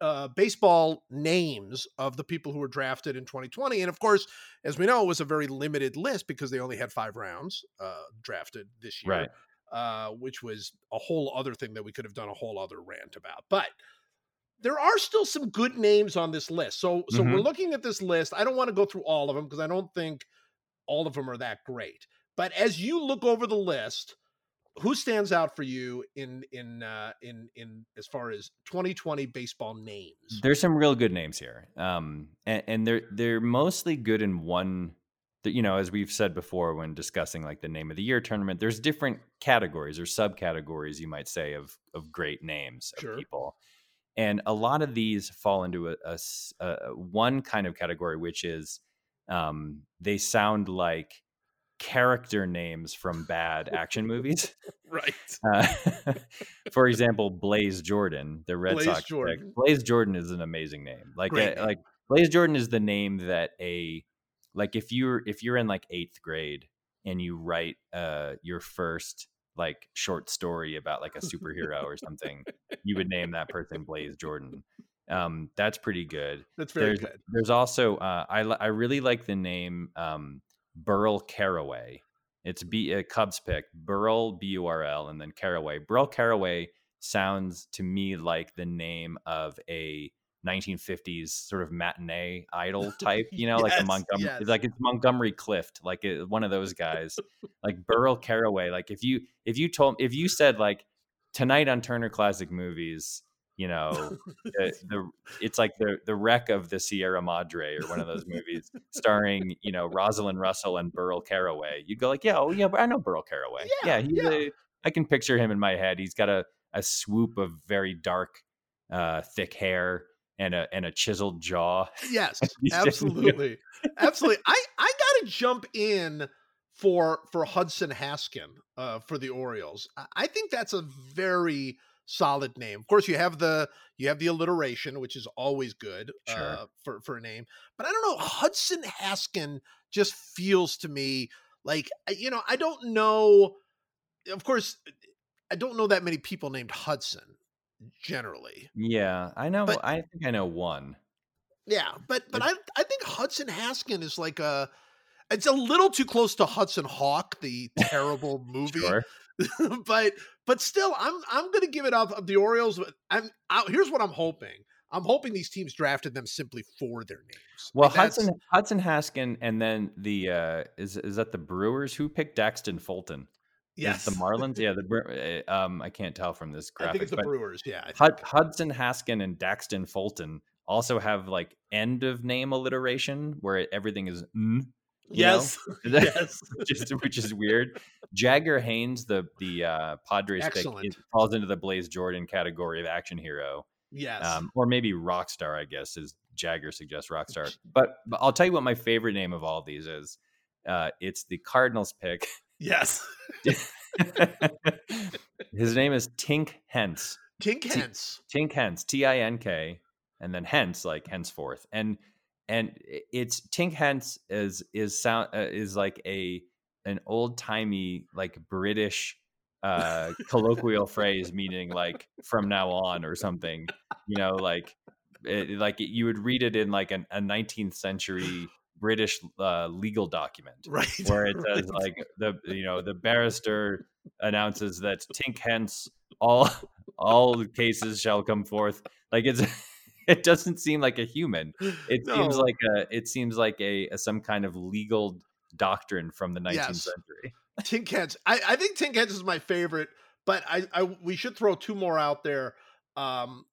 uh, baseball names of the people who were drafted in 2020. And of course, as we know, it was a very limited list because they only had five rounds uh, drafted this year, Right. uh, which was a whole other thing that we could have done a whole other rant about. But there are still some good names on this list. So, so we're Mhm. looking at this list. I don't want to go through all of them because I don't think all of them are that great. But as you look over the list, who stands out for you in in uh, in in as far as 2020 baseball names? There's some real good names here, um, and, and they're they're mostly good in one. that, You know, as we've said before when discussing like the name of the year tournament, there's different categories or subcategories, you might say, of of great names Sure. of people, and a lot of these fall into a one kind of category, which is um, they sound like character names from bad action movies. Right. Uh, for example, Blaze Jordan, the Red Blaze Sox pick. Jordan. Blaze Jordan is an amazing name. Like, uh, name. like Blaze Jordan is the name that a like if you're if you're in like eighth grade and you write uh your first like short story about like a superhero or something, you would name that person Blaze Jordan. Um, that's pretty good. That's very there's good. there's also uh, I I really like the name um, Burl Carraway. It's B a Cubs pick Burl B U R L and then Carraway. Burl Carraway sounds to me like the name of a 1950s sort of matinee idol type. You know, like a Montgomery, yes. like it's Montgomery Clift, like uh, one of those guys, like Burl Carraway. Like if you if you told if you said like tonight on Turner Classic Movies, you know, the, the it's like the the wreck of the Sierra Madre or one of those movies starring you know Rosalind Russell and Burl Carraway. You'd go like, yeah, oh yeah, I know Burl Carraway. Yeah, he's yeah. A, I can picture him in my head. He's got a a swoop of very dark, uh, thick hair and a and a chiseled jaw. Yes, absolutely, absolutely. I I gotta jump in for for Hudson Haskin uh, for the Orioles. I- I think that's a very solid name. Of course, you have the you have the alliteration, which is always good Sure. uh, for for a name. But I don't know. Hudson Haskin just feels to me like you know I don't know. Of course, I don't know that many people named Hudson generally. Yeah, I know. But- I think I know one. Yeah, but but I I think Hudson Haskin is like a it's a little too close to Hudson Hawk, the terrible movie. Sure. but but still, I'm I'm gonna give it up of the Orioles. I'm I, here's what I'm hoping. I'm hoping these teams drafted them simply for their names. Well, that's- Hudson Hudson Haskin, and then the uh, is is that the Brewers who picked Daxton Fulton? Is yes, the Marlins. yeah, the uh, um, I can't tell from this graphic. I think it's the Brewers. Yeah, Hudson Haskin and Daxton Fulton also have like end of name alliteration where everything is n? Yes, yes. which is which is weird. Jagger Haynes, the the uh, Padres pick, Excellent. falls into the Blaze Jordan category of action hero, Yes. um, or maybe rock star. I guess is Jagger suggests rock star. But, but I'll tell you what my favorite name of all these is. Uh, it's the Cardinals pick. yes. His name is Tink Hence. Tink Hence. Tink Hence, T I N K, and then hence like henceforth, and and it's Tink Hence is is sound uh, is like a an old timey like British uh colloquial phrase meaning like from now on or something you know like it, like you would read it in like an, a 19th century british uh, legal document Right. where it says right. like the you know the barrister announces that tink hence all all cases shall come forth like it's it doesn't seem like a human it seems like a it seems like a, a some kind of legal doctrine from the 19th Yes. century Tink Hence. I, I think Hence is my favorite, but I, I we should throw two more out there. Um,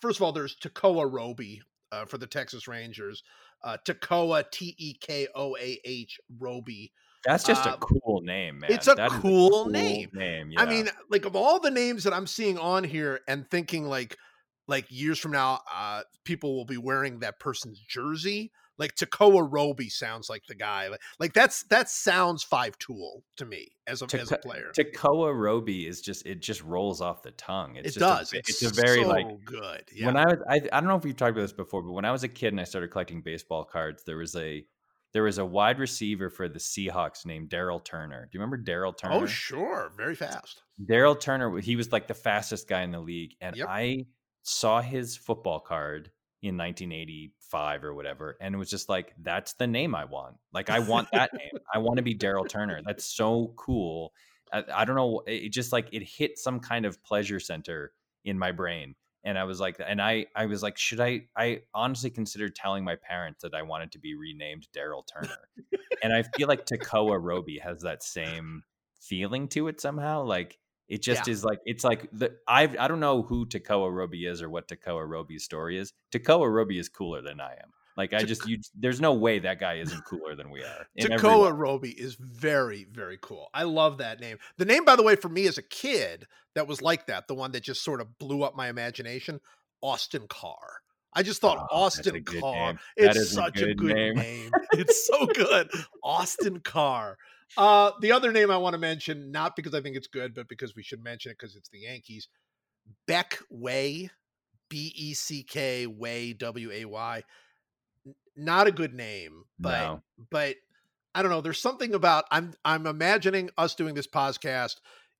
first of all, there's Tekoah Roby uh, for the Texas Rangers. Uh, Tekoah T E K O A H Roby. that's just a Um, cool name man it's a That is cool name. name I mean, like of all the names that I'm seeing on here and thinking like like years from now, uh, people will be wearing that person's jersey. Like Tekoah Roby sounds like the guy. Like, like that's that sounds five tool to me as a as a player. Tekoah Roby is just it just rolls off the tongue. It's it just a does. ve- it's, it's a very so like good. Yeah. when I was I, I don't know if we've talked about this before, but when I was a kid and I started collecting baseball cards, there was a there was a wide receiver for the Seahawks named Daryl Turner. Do you remember Daryl Turner? oh sure, very fast. Daryl Turner, he was like the fastest guy in the league, and Yep. I saw his football card in 1985 or whatever and it was just like that's the name i want. Like i want that name. I want to be daryl turner. That's so cool. I, I, don't know it just like it hit some kind of pleasure center in my brain and i was like and i i was like should i i honestly considered telling my parents that i wanted to be renamed daryl turner. And i feel like Tekoah Roby has that same feeling to it somehow like it just yeah. is like it's like the I I don't know who Tekoah Roby is or what Tekoah Roby's story is. Tekoah Roby is cooler than I am. Like I just you there's no way that guy isn't cooler than we are. Tekoah Roby is very very cool. I love that name. The name by the way for me as a kid that was like that, the one that just sort of blew up my imagination, Austin Carr. I just thought oh, Austin Carr. It's such a good, name. name. It's so good. Austin Carr. Uh, the other name I want to mention, not because I think it's good, but because we should mention it because it's the Yankees. Beck Way, B E C K Way W A Y. Not a good name, but no. but I don't know. There's something about I'm I'm imagining us doing this podcast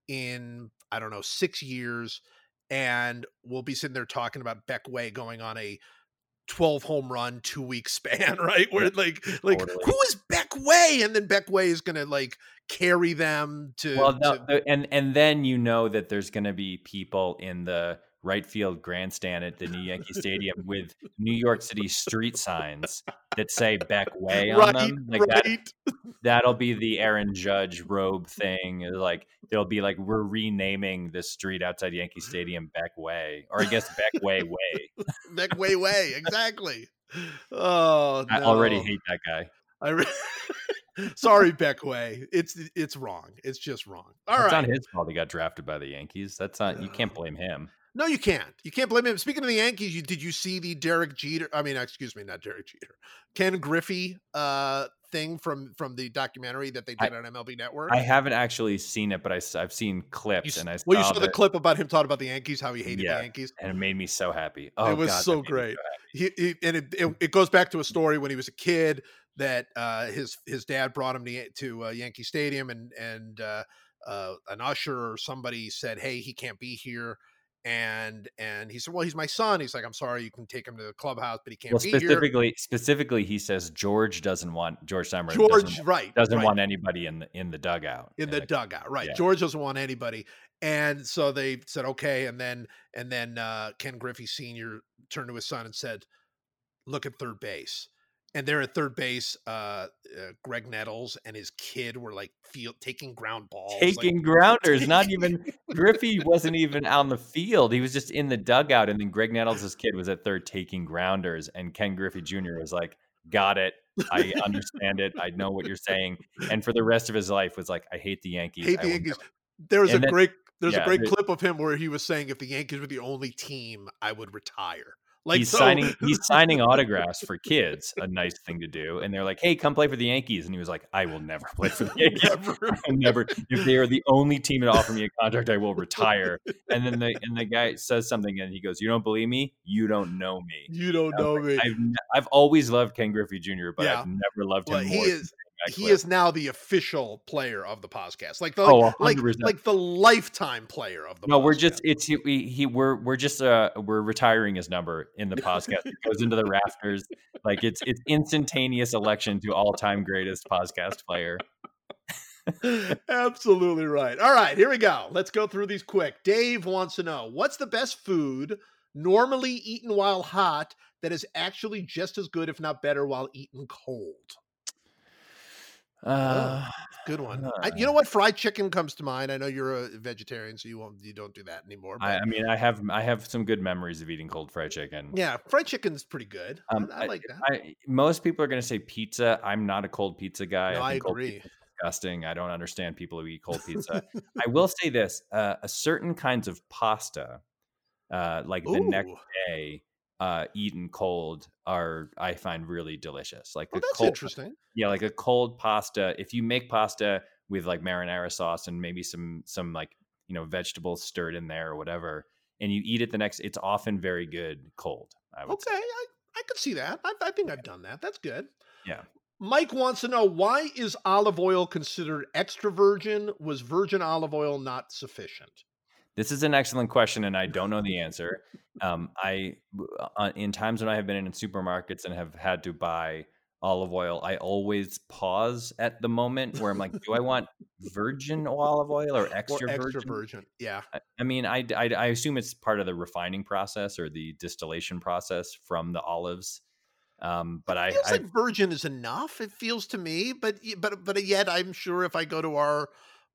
in I don't know six years, and we'll be sitting there talking about Beck Way going on a 12 home run two week span right? Where like like totally. who is beck way and then beck way is gonna like carry them to well no, to... and and then you know that there's gonna be people in the right field grandstand at the new yankee stadium with new york city street signs that say beck way on right, them like right. that that'll be the aaron judge robe thing like they'll be like we're renaming the street outside yankee stadium beck way or i guess beck way way beck way way exactly oh no. i already hate that guy I re- sorry Beckway. It's it's wrong. It's just wrong. All it's right. not his fault he got drafted by the Yankees. That's not you can't blame him. No, you can't. You can't blame him. Speaking of the Yankees, you did you see the Derek Jeter? I mean, excuse me, not Derek Jeter, Ken Griffey uh, thing from from the documentary that they did I, on MLB Network. I haven't actually seen it, but I, have seen clips, you, and I well, you saw the clip about him talking about the Yankees, how he hated yeah, the Yankees, and it made me so happy. Oh, it was God, so great. So he, he, and it, it, it goes back to a story when he was a kid that uh, his his dad brought him to, to uh, Yankee Stadium, and and uh, uh, an usher or somebody said, "Hey, he can't be here." And and he said, "Well, he's my son." He's like, "I'm sorry, you can take him to the clubhouse, but he can't well, be specifically, here." Specifically, he says George doesn't want George Steinbrenner. George, doesn't, right, doesn't right. want anybody in the in the dugout. In the, the dugout, right? Yeah. George doesn't want anybody, and so they said okay. And then and then uh, Ken Griffey Senior turned to his son and said, "Look at third base." And they're at third base. Uh, uh, Graig Nettles and his kid were like field taking ground balls, taking like, grounders. Not even Griffey wasn't even on the field; he was just in the dugout. And then Graig Nettles' kid was at third taking grounders, and Ken Griffey Jr. was like, "Got it." I understand it. I know what you're saying. And for the rest of his life was like, I hate the Yankees. Hate the Yankees. There was and a then, great there's yeah, a great clip of him where he was saying if the Yankees were the only team, I would retire. Like he's so. signing he's signing autographs for kids, a nice thing to do. And they're like, "Hey, come play for the Yankees." And he was like, "I will never play for the Yankees. never. never. If they are the only team to offer me a contract, I will retire." And then the and the guy says something, and he goes, "You don't believe me? You don't know me. You don't know like, me." I've I've always loved Ken Griffey Jr., but yeah. I've never loved him well, more. He is he is now the official player of the podcast, like the oh, like, like the lifetime player of the. No, podcast. we're just it's he, he we're we're just uh we're retiring his number in the podcast. it goes into the rafters, like it's it's instantaneous election to all time greatest podcast player. Absolutely right. All right, here we go. Let's go through these quick. Dave wants to know what's the best food normally eaten while hot that is actually just as good, if not better, while eaten cold. Uh, oh, good one. Uh, I, you know what? Fried chicken comes to mind. I know you're a vegetarian, so you won't you don't do that anymore. I, I, mean, I have I have some good memories of eating cold fried chicken. Yeah, fried chicken's pretty good. Um, I, I, like that. most people are going to say pizza. I'm not a cold pizza guy. No, I, agree. Disgusting. I don't understand people who eat cold pizza. I will say this: uh, a certain kinds of pasta, uh, like Ooh. the next day, uh, eaten cold are I find really delicious. Like oh, that's cold, interesting. Yeah, like a cold pasta. If you make pasta with like marinara sauce and maybe some some like you know vegetables stirred in there or whatever, and you eat it the next, it's often very good cold. i okay, say. I I could see that. I, I think I've done that. That's good. Yeah. Mike wants to know why is olive oil considered extra virgin? Was virgin olive oil not sufficient? This is an excellent question, and I don't know the answer. Um, I, uh, in times when I have been in supermarkets and have had to buy olive oil, I always pause at the moment where I'm like, do I want virgin olive oil or extra, or extra virgin? virgin. Yeah. I, I mean, I, I, I assume it's part of the refining process or the distillation process from the olives. Um, but I, I like virgin is enough. It feels to me, but but but yet I'm sure if I go to our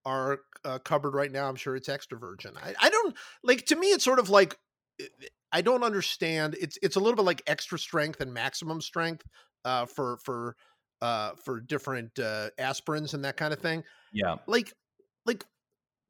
our uh, cupboard right now, I'm sure it's extra virgin. I, I don't like to me. It's sort of like eh, I don't understand. It's it's a little bit like extra strength and maximum strength uh, for for uh, for different uh, aspirins and that kind of thing. yeah, Like like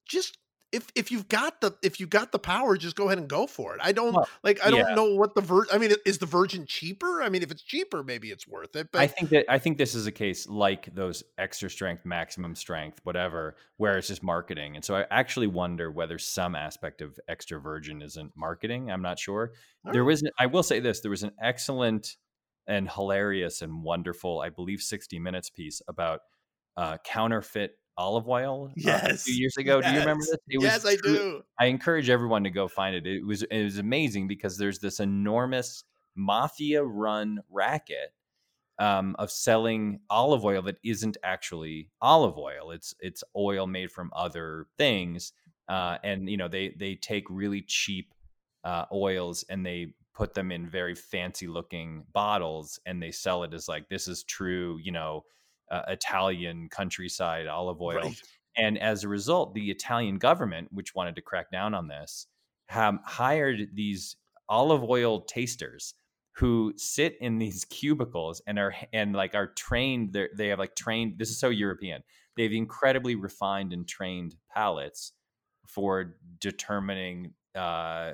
just if if you've got the if you got the power, just go ahead and go for it. I don't Well, like I don't know what the vir. I mean, is the virgin cheaper? I mean, if it's cheaper, maybe it's worth it. But I think that I think this is a case like those extra strength, maximum strength, whatever, where it's just marketing. And so I actually wonder whether some aspect of extra virgin isn't marketing. I'm not sure. There was, an, I will say this: there was an excellent and hilarious and wonderful, I believe, 60 Minutes piece about uh, counterfeit olive oil. uh, a Yes, few years ago. Do you remember this? It yes, I true- do. I encourage everyone to go find it. It was it was amazing because there's this enormous mafia run racket um, of selling olive oil that isn't actually olive oil. It's it's oil made from other things, uh, and you know they they take really cheap uh, oils and they put them in very fancy looking bottles and they sell it as like this is true, you know, uh, Italian countryside olive oil. Right. And as a result, the Italian government, which wanted to crack down on this, have hired these olive oil tasters who sit in these cubicles and are and like are trained. They're, they have like trained. This is so European. They have incredibly refined and trained palates for determining uh,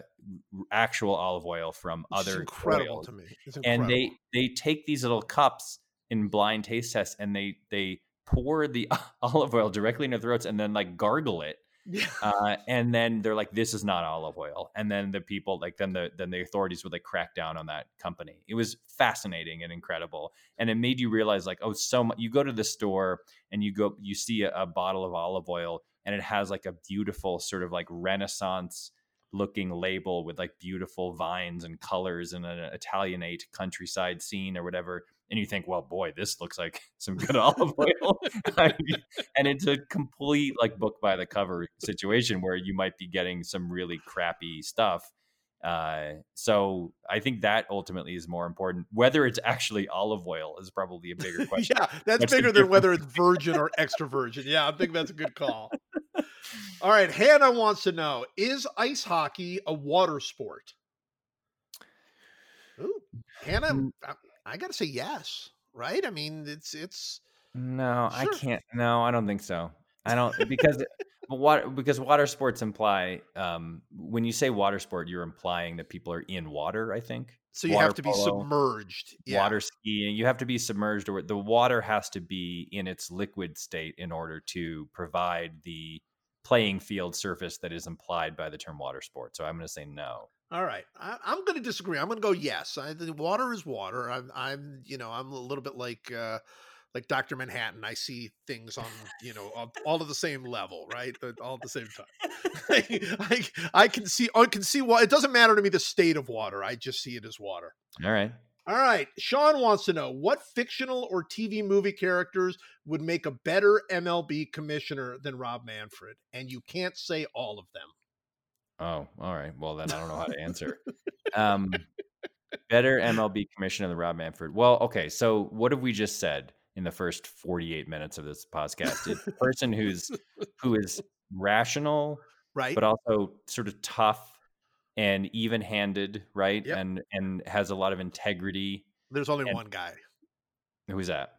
actual olive oil from is other incredible oils to me. It's incredible. and they they take these little cups in blind taste tests and they they pour the olive oil directly in their throats and then like gargle it yeah. uh, and then they're like this is not olive oil and then the people like then the then the authorities would like crack down on that company it was fascinating and incredible and it made you realize like oh so much you go to the store and you go you see a, a bottle of olive oil and it has like a beautiful sort of like renaissance looking label with like beautiful vines and colors and an Italianate countryside scene or whatever. And you think, well, boy, this looks like some good olive oil. and it's a complete like book by the cover situation where you might be getting some really crappy stuff. Uh, so I think that ultimately is more important. Whether it's actually olive oil is probably a bigger question. yeah, that's bigger than whether it's virgin or extra virgin. Yeah, I think that's a good call. All right, Hannah wants to know: Is ice hockey a water sport? Ooh, Hannah, Mm. I, got to say yes. Right? I mean, it's it's No, I can't. No, I don't think so. I don't because water because water sports imply um, when you say water sport, you're implying that people are in water. I think so you Water have to be submerged. Yeah. water skiing. You have to be submerged, or the water has to be in its liquid state in order to provide the playing field surface that is implied by the term water sport. So I'm going to say no. All right, I, I'm going to disagree. I'm going to go yes. I, the water is water. I'm, I'm, you know, I'm a little bit like, uh, like Doctor Manhattan. I see things on, you know, all, at the same level, right? All at the same time. I, I can see, I can see what. It doesn't matter to me the state of water. I just see it as water. All right. All right. Sean wants to know what fictional or TV movie characters would make a better MLB commissioner than Rob Manfred, and you can't say all of them. Oh, all right. Well, then I don't know how to answer. Um, better MLB commissioner than Rob Manfred. Well, okay. So what have we just said in the first 48 minutes of this podcast? It's a person who's who is rational, Right? but also sort of tough and even-handed, right? Yep. And and has a lot of integrity. There's only and- one guy. Who's that?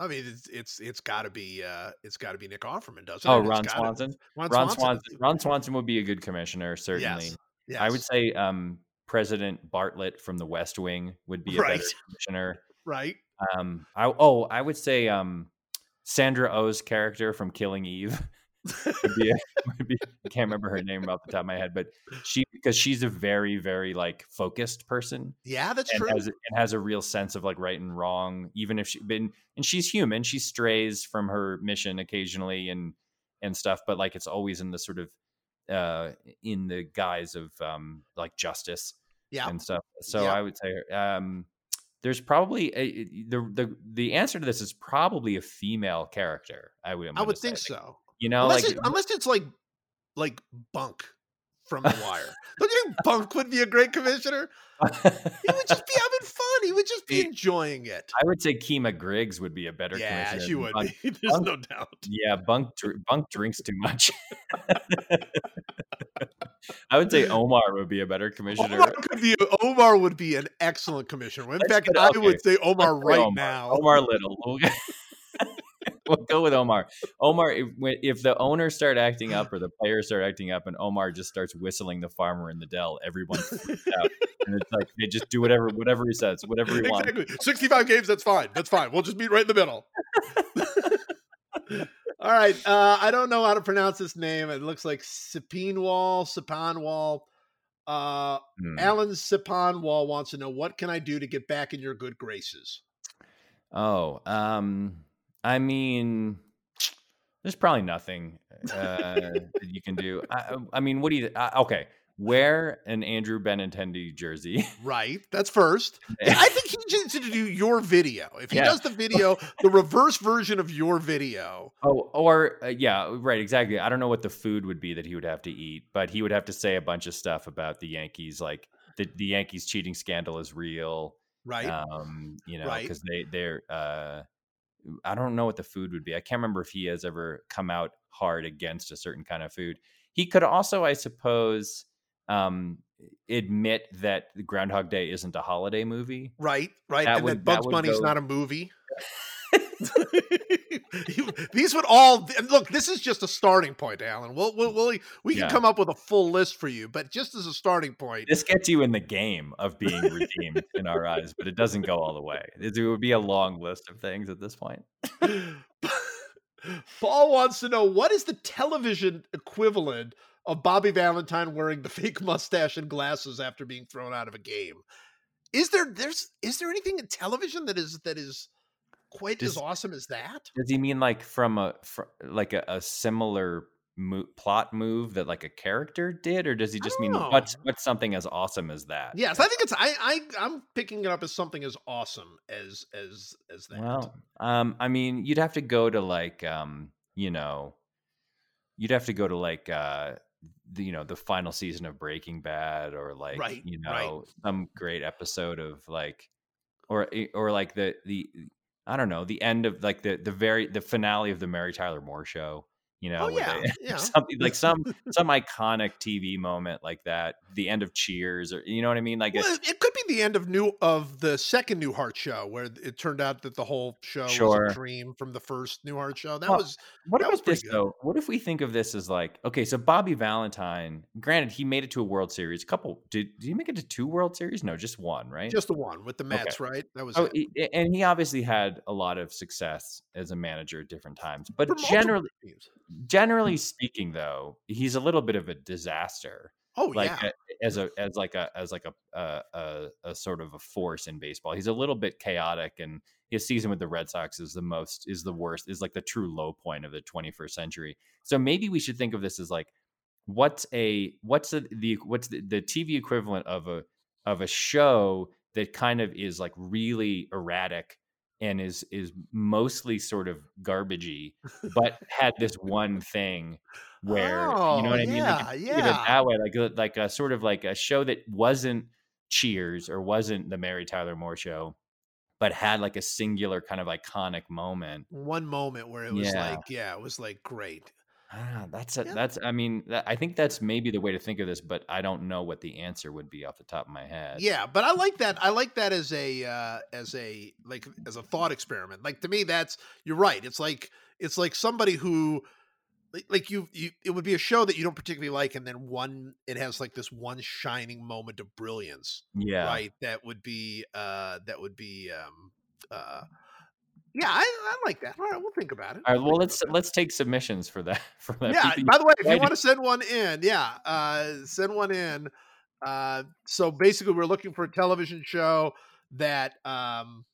I mean, it's it's it's got to be uh it's got to be Nick Offerman, doesn't it? Oh, Ron Swanson. Ron, Ron Swanson. Swanson. Ron Swanson would be a good commissioner, certainly. Yes. Yes. I would say um, President Bartlett from The West Wing would be a Right. better commissioner. right. Um, I oh, I would say um, Sandra Oh's character from Killing Eve be, a, be. I can't remember her name off the top of my head, but she because she's a very very like focused person Yeah, that's and true. has and has a real sense of like right and wrong, even if she been and she's human. She strays from her mission occasionally and and stuff, but like it's always in the sort of uh, in the guise of um, like justice Yeah. and stuff. So Yeah. I would say um, there's probably a, the the the answer to this is probably a female character. I would I'm would say. think so. You know, unless, like it, unless it's like like Bunk from The Wire. Don't you think Bunk would be a great commissioner? He would just be having fun. He would just be enjoying it. I would say Kima Greggs would be a better Yeah, commissioner. she would Bunk. be. There's Bunk- no doubt. Yeah, Bunk dr- Bunk drinks too much. I would say Omar would be a better commissioner. Omar could be. Omar would be an excellent commissioner. In Let's fact, put- I okay, would say Omar Let's right Omar. now. Omar Little. We'll, we'll go with Omar. Omar, if, if the owners start acting up or the players start acting up, and Omar just starts whistling the farmer in the Dell, everyone out, and it's like they just do whatever whatever he says, whatever he wants. Exactly. 65 games, that's fine. That's fine. We'll just meet right in the middle. All right. Uh, I don't know how to pronounce this name. It looks like Sipinwall, Sipanwall. Uh, Hmm. Alan Sipanwall wants to know what can I do to get back in your good graces? Oh, um, I mean, there's probably nothing uh, that you can do. I, I mean, what do you? Uh, okay, wear an Andrew Benintendi jersey. Right. That's first. I think he needs to do your video. If he Yeah. does the video, the reverse version of your video. Oh, or uh, yeah, right, exactly. I don't know what the food would be that he would have to eat, but he would have to say a bunch of stuff about the Yankees, like the the Yankees cheating scandal is real. Right. Um, you know, Right. because they they're uh, I don't know what the food would be. I can't remember if he has ever come out hard against a certain kind of food. He could also, I suppose, um, admit that Groundhog Day isn't a holiday movie. Right, right. That and would- that Bugs Bunny's go- not a movie. These would all look. This is just a starting point, Alan. We'll, we'll, we'll we can Yeah. come up with a full list for you, but just as a starting point, This gets you in the game of being redeemed in our eyes, but it doesn't go all the way. It, it would be a long list of things at this point. Paul wants to know what is the television equivalent of Bobby Valentine wearing the fake mustache and glasses after being thrown out of a game. Is there there's is there anything in television that is that is quite as awesome as that? Does he mean like from a fr- like a, a similar mo- plot move that like a character did, or does he just mean know. what's what's something as awesome as that? Yes, I think it's I I I'm picking it up as something as awesome as as as that. Well, um, I mean, you'd have to go to like, um, you know, you'd have to go to like, uh, the, you know, the final season of Breaking Bad, or like, Right, you right. know, some great episode of like, or eh, or like the the, I don't know, the end of like the the very the finale of the Mary Tyler Moore show. You know, oh yeah, yeah. something like some some iconic TV moment like that, the end of Cheers, or you know what I mean? Like, a- Well, it could be the end of new of the second Newhart show, where it turned out that the whole show was a dream from the first Newhart show. That Well, was What That was about this good. though? What if we think of this as like okay, so Bobby Valentine, granted he made it to a World Series, a couple did did he make it to two World Series? No, just one, right? just the one with the Mets, right? That was oh, it. and he obviously had a lot of success as a manager at different times. But generally teams. Generally mm. speaking though, he's a little bit of a disaster. oh Like yeah, a- as a as like a as like a, a a a sort of a force in baseball. He's a little bit chaotic and his season with the Red Sox is the most is the worst is like the true low point of the 21st century. So maybe we should think of this as like what's a what's the, the what's the, the TV equivalent of a of a show that kind of is like really erratic and is is mostly sort of garbagey, but had this one thing where you Oh, know what I mean? Like, yeah, if you think of it yeah. that way, like a, like a sort of like a show that wasn't Cheers or wasn't the Mary Tyler Moore show, but had like a singular kind of iconic moment. one moment where it was Yeah. like, yeah, it was like great. Ah, that's a, Yeah. that's I mean that, I think that's maybe the way to think of this, but I don't know what the answer would be off the top of my head. Yeah, but I like that. I like that as a uh, as a like as a thought experiment. Like to me, that's you're right. It's like it's like somebody who like- like you, you it would be a show that you don't particularly like, and then one it has like this one shining moment of brilliance, yeah. right? That would be uh that would be um uh yeah, I, I like that. All right, we'll think about it. All right. We'll let's let's take submissions for that. For that. yeah People- by the way if you want to send one in yeah uh send one in uh so basically we're looking for a television show that um,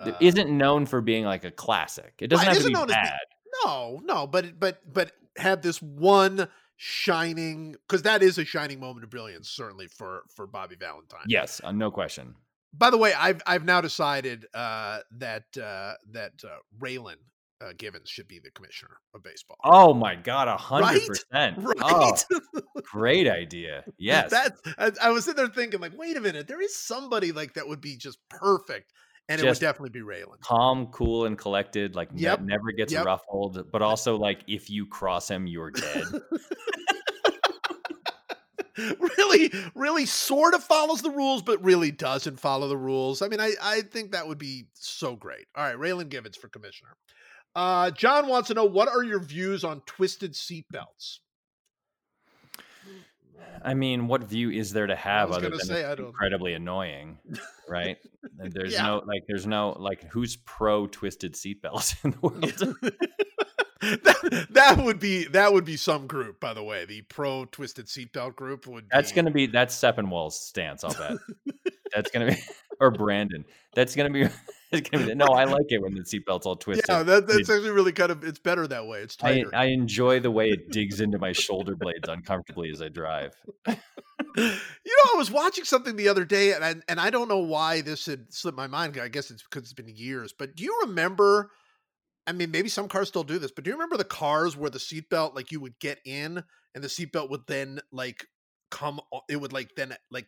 uh, isn't known for being like a classic. It doesn't have to be known as bad. no no but but but had this one shining because that is a shining moment of brilliance, certainly for for Bobby Valentine. Yes, uh, no question. By the way, I've I've now decided uh, that uh, that uh, Raylan uh, Givens should be the commissioner of baseball. Oh my god, a hundred percent. right. Oh, great idea. Yes. That's I, I was sitting there thinking, like, wait a minute, there is somebody like that would be just perfect, and it would definitely be Raylan. Calm, cool, and collected, like ne- never gets yep. ruffled, but also like if you cross him, you're dead. really, really sort of follows the rules, but really doesn't follow the rules. I mean, I, I think that would be so great. All right, Raylan Givens for commissioner. Uh, John wants to know what are your views on twisted seatbelts? I mean, what view is there to have other than say, it's I don't- incredibly annoying, right? There's Yeah. no like, there's no like, who's pro twisted seatbelts in the world? that, that would be that would be some group, by the way. The pro twisted seatbelt group would. That's be, gonna be that's Steppenwall's stance. I'll bet. that's gonna be or Brandon. That's gonna be. Gonna be. No, I like it when the seatbelt's all twisted. Yeah, that, that's actually really kind of. It's better that way. It's I, tighter. I enjoy the way it digs into my shoulder blades uncomfortably as I drive. you know, I was watching something the other day, and I, and I don't know why this had slipped my mind. I guess it's because it's been years. But do you remember? I mean, maybe some cars still do this, but do you remember the cars where the seatbelt, like you would get in, and the seatbelt would then like come? It would like then like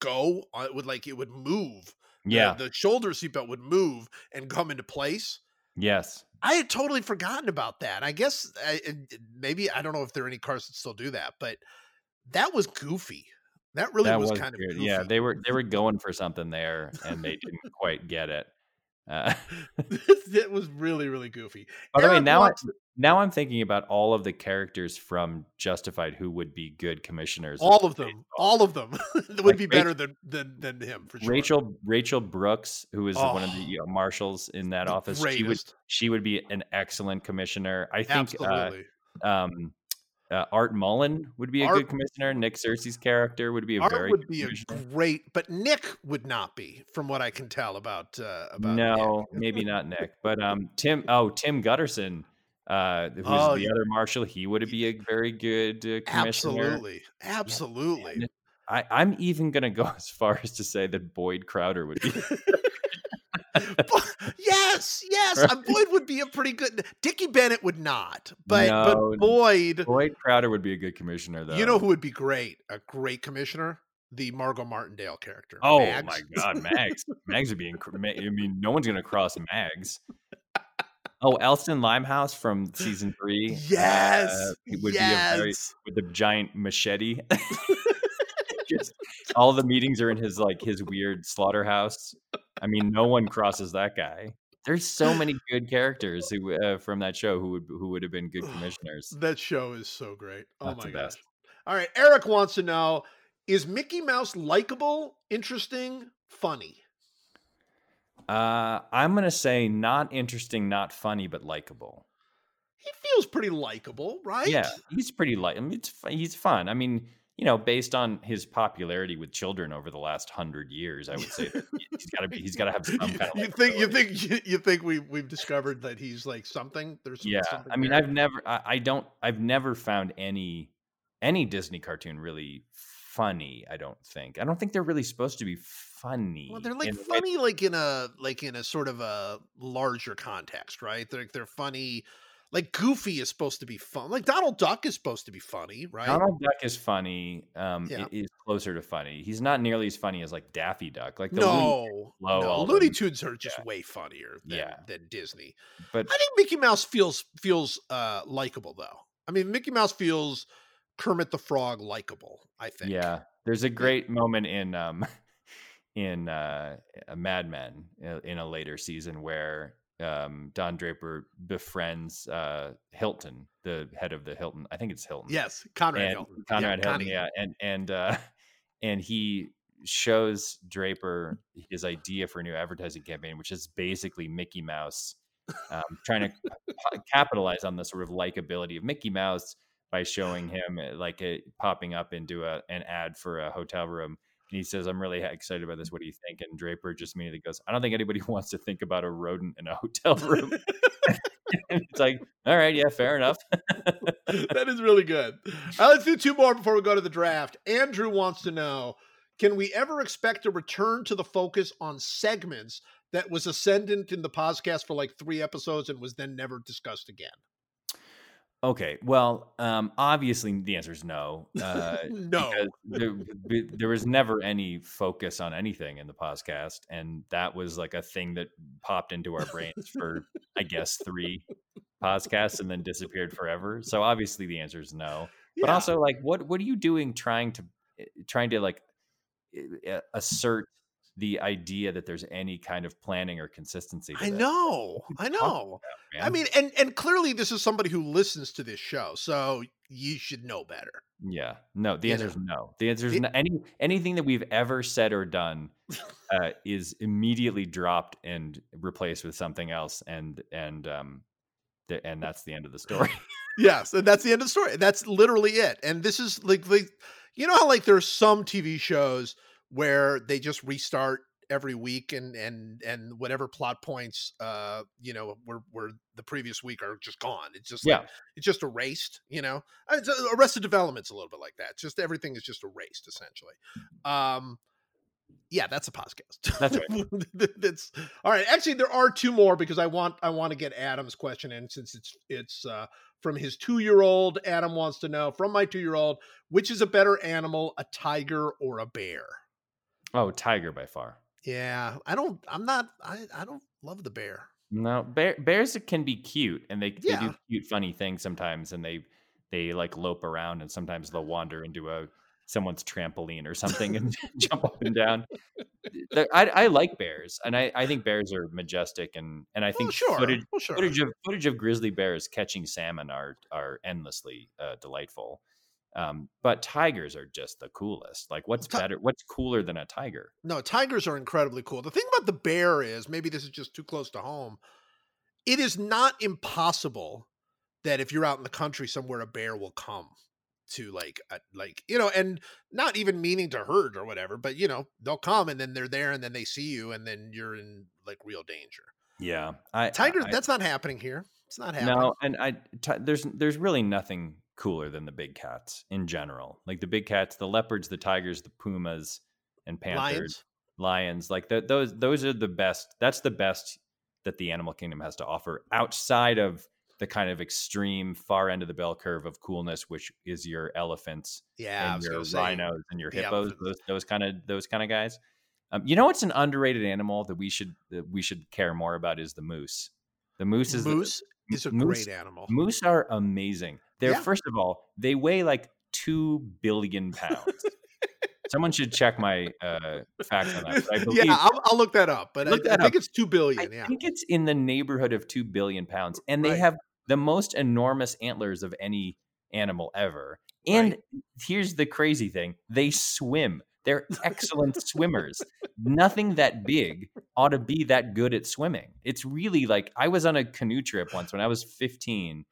go. uh, It would like it would move. Yeah. the, shoulder seatbelt would move and come into place. Yes. I had totally forgotten about that. I guess I, maybe I don't know if there are any cars that still do that, but that was goofy. That really that was, was kind of goofy. yeah. They were they were going for something there, and they didn't quite get it. Uh, it was really really goofy. by the way, now I, now I'm thinking about all of the characters from Justified who would be good commissioners. all of them, all of them would Like be better than than than him for sure. Rachel Rachel Brooks, who is one of the Oh. you know, marshals in that office, she would she would be an excellent commissioner. I think uh, um, uh, Art Mullen would be a Art- good commissioner. Nick Searcy's character would be a Art very would good be a great, but Nick would not be, from what I can tell about uh, about. No, maybe not Nick, but um, Tim. Oh, Tim Gutterson, uh, who's Oh, the yeah. other marshal. He would be a very good uh, commissioner. absolutely, absolutely. And I, I'm even gonna go as far as to say that Boyd Crowder would be. Yes, yes. Right. uh, Boyd would be a pretty good. Dickie Bennett would not, but No, but Boyd. Boyd Crowder would be a good commissioner, though. You know who would be great? A great commissioner? The Margot Martindale character. Oh Mags. my God, Mags! Mags would be. Inc- I mean, no one's gonna cross Mags. Oh, Ellstin Limehouse from season three. Yes. uh, would yes. be a very with the giant machete. Just all the meetings are in his like his weird slaughterhouse. I mean, no one crosses that guy. There's so many good characters who uh, from that show who would who would have been good commissioners. that show is so great. Oh That's my the gosh. best. All right. Eric wants to know Is Mickey Mouse likable, interesting, funny? Uh, I'm gonna say not interesting, not funny, but likable. He feels pretty likable, right? Yeah, he's pretty like. I mean, it's he's fun. I mean, you know, based on his popularity with children over the last hundred years, I would say he- he's got to be. He's got to have some kind of. you think you think you, you think we we've discovered that he's like something? There's Yeah, something I mean, there? I've never. I, I don't. I've never found any any Disney cartoon really funny. I don't think. I don't think they're really supposed to be funny. Well, they're like in funny, like in a like in a sort of a larger context, right? They're they're funny. Like Goofy is supposed to be fun. Like Donald Duck is supposed to be funny, right? Donald Duck is funny. Um, Yeah. is closer to funny. He's not nearly as funny as like Daffy Duck. Like the Looney- no, Low, no, Looney Tunes are just yeah. way funnier than, Yeah. than Disney. but I think Mickey Mouse feels feels uh likable though. I mean, Mickey Mouse feels Kermit the Frog likable. I think. Yeah, there's a great moment in um in uh a Mad Men uh, in a later season where um Don Draper befriends uh Hilton, the head of the Hilton. I think it's Hilton. Yes, Conrad and Hilton. Conrad yeah, Hilton, yeah, and and uh and he shows Draper his idea for a new advertising campaign, which is basically Mickey Mouse um, trying to capitalize on the sort of likability of Mickey Mouse by showing him uh, like a, popping up into a, an ad for a hotel room. And he says, I'm really excited about this. What do you think? And Draper just immediately goes, I don't think anybody wants to think about a rodent in a hotel room. it's like, all right, yeah, fair enough. that is really good. Uh, let's do two more before we go to the draft. Andrew wants to know Can we ever expect a return to the focus on segments that was ascendant in the podcast for like three episodes and was then never discussed again? Okay, well, um, obviously the answer is no. Uh, no. There, there, was never any focus on anything in the podcast, and that was like a thing that popped into our brains for, I guess, three podcasts and then disappeared forever. So obviously the answer is no. Yeah. But also, like, what what are you doing trying to eh, trying to like assert the idea that there's any kind of planning or consistency. I know. I know. About, I mean, and and clearly this is somebody who listens to this show, so you should know better. Yeah. No, the answer is no. The answer is no. Any anything that we've ever said or done uh, is immediately dropped and replaced with something else, and and um, the, and that's the end of the story. yes, and that's the end of the story. That's literally it. And this is like like you know how like there's some TV shows where they just restart every week and and and whatever plot points uh you know were were the previous week are just gone. It's just yeah. like, it's just erased you know? It's, uh, arrested development's a little bit like that. It's just everything is just erased essentially. Um yeah that's a podcast that's right. that's all right. Actually there are two more because i want i want to get adam's question in since it's it's uh from his two year old adam wants to know from my two year old which is a better animal a tiger or a bear Oh, tiger by far. Yeah, I don't. I'm not. I. I don't love the bear. No, bear, bears can be cute, and they, yeah. they do cute, funny things sometimes, and they they like lope around, and sometimes they'll wander into a someone's trampoline or something and jump up and down. I, I like bears, and I, I think bears are majestic, and and I think well, sure. footage well, sure. footage of footage of grizzly bears catching salmon are are endlessly uh, delightful. Um, but tigers are just the coolest. Like, what's Ti- better? What's cooler than a tiger? No, tigers are incredibly cool. The thing about the bear is maybe this is just too close to home. It is not impossible that if you're out in the country somewhere, a bear will come to like a, like you know and not even meaning to hurt or whatever but you know they'll come and then they're there and then they see you and then you're in like real danger yeah I, tiger I, that's not happening here it's not happening no and i t- there's there's really nothing cooler than the big cats in general. Like the big cats, the leopards, the tigers, the pumas, and panthers, lions, lions like the, those those are the best. That's the best that the animal kingdom has to offer outside of the kind of extreme far end of the bell curve of coolness, which is your elephants, yeah, and your rhinos and your hippos, those those kind of those kind of guys. Um, you know what's an underrated animal that we should that we should care more about is the moose. The moose is moose the, is a moose, great animal. Moose are amazing. They're yeah. first of all, they weigh like two billion pounds. Someone should check my uh, facts on that. I believe, yeah, I'll, I'll, look that up. But I, I, think it's two billion. I yeah. think it's in the neighborhood of two billion pounds, and they right. have the most enormous antlers of any animal ever. And right. here's the crazy thing: they swim. They're excellent swimmers. Nothing that big ought to be that good at swimming. It's really like I was on a canoe trip once when I was 15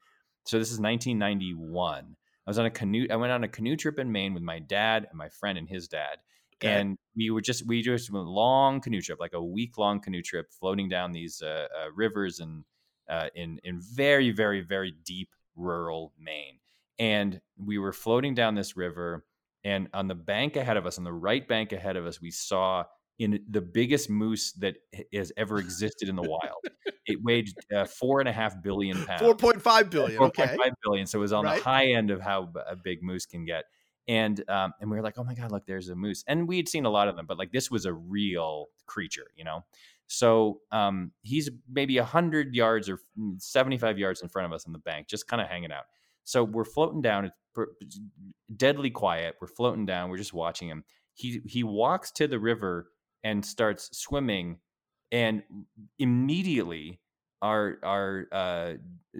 so this is 1991. I was on a canoe. I went on a canoe trip in Maine with my dad and my friend and his dad. Okay. And we were just we just went a long canoe trip, like a week long canoe trip, floating down these uh, uh, rivers and uh, in in very very very deep rural Maine. And we were floating down this river, and on the bank ahead of us, on the right bank ahead of us, we saw in the biggest moose that has ever existed in the wild. it weighed uh, four and a half billion pounds. Four point five billion. Four okay. five billion. So it was on right. the high end of how a big moose can get. And um, and we were like, oh my god, look, there's a moose. And we had seen a lot of them, but like this was a real creature, you know. So um, he's maybe hundred yards or mm, seventy five yards in front of us on the bank, just kind of hanging out. So we're floating down. It's deadly quiet. We're floating down. We're just watching him. He he walks to the river and starts swimming and immediately our our uh,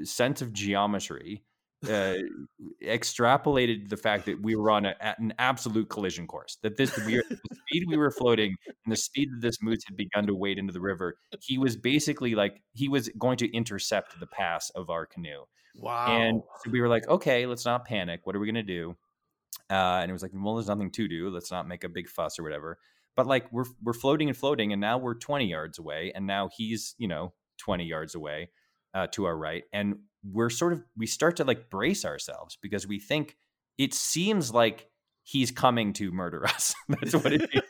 sense of geometry uh, extrapolated the fact that we were on a, an absolute collision course. That this we, the speed we were floating and the speed that this moose had begun to wade into the river, he was basically like he was going to intercept the pass of our canoe. Wow! And so we were like, okay, let's not panic. What are we going to do? Uh, and it was like, well, there's nothing to do. Let's not make a big fuss or whatever. But like we're we're floating and floating, and now we're 20 yards away, and now he's you know 20 yards away. uh, to our right, and we're sort of we start to like brace ourselves because we think it seems like he's coming to murder us. That's what it is.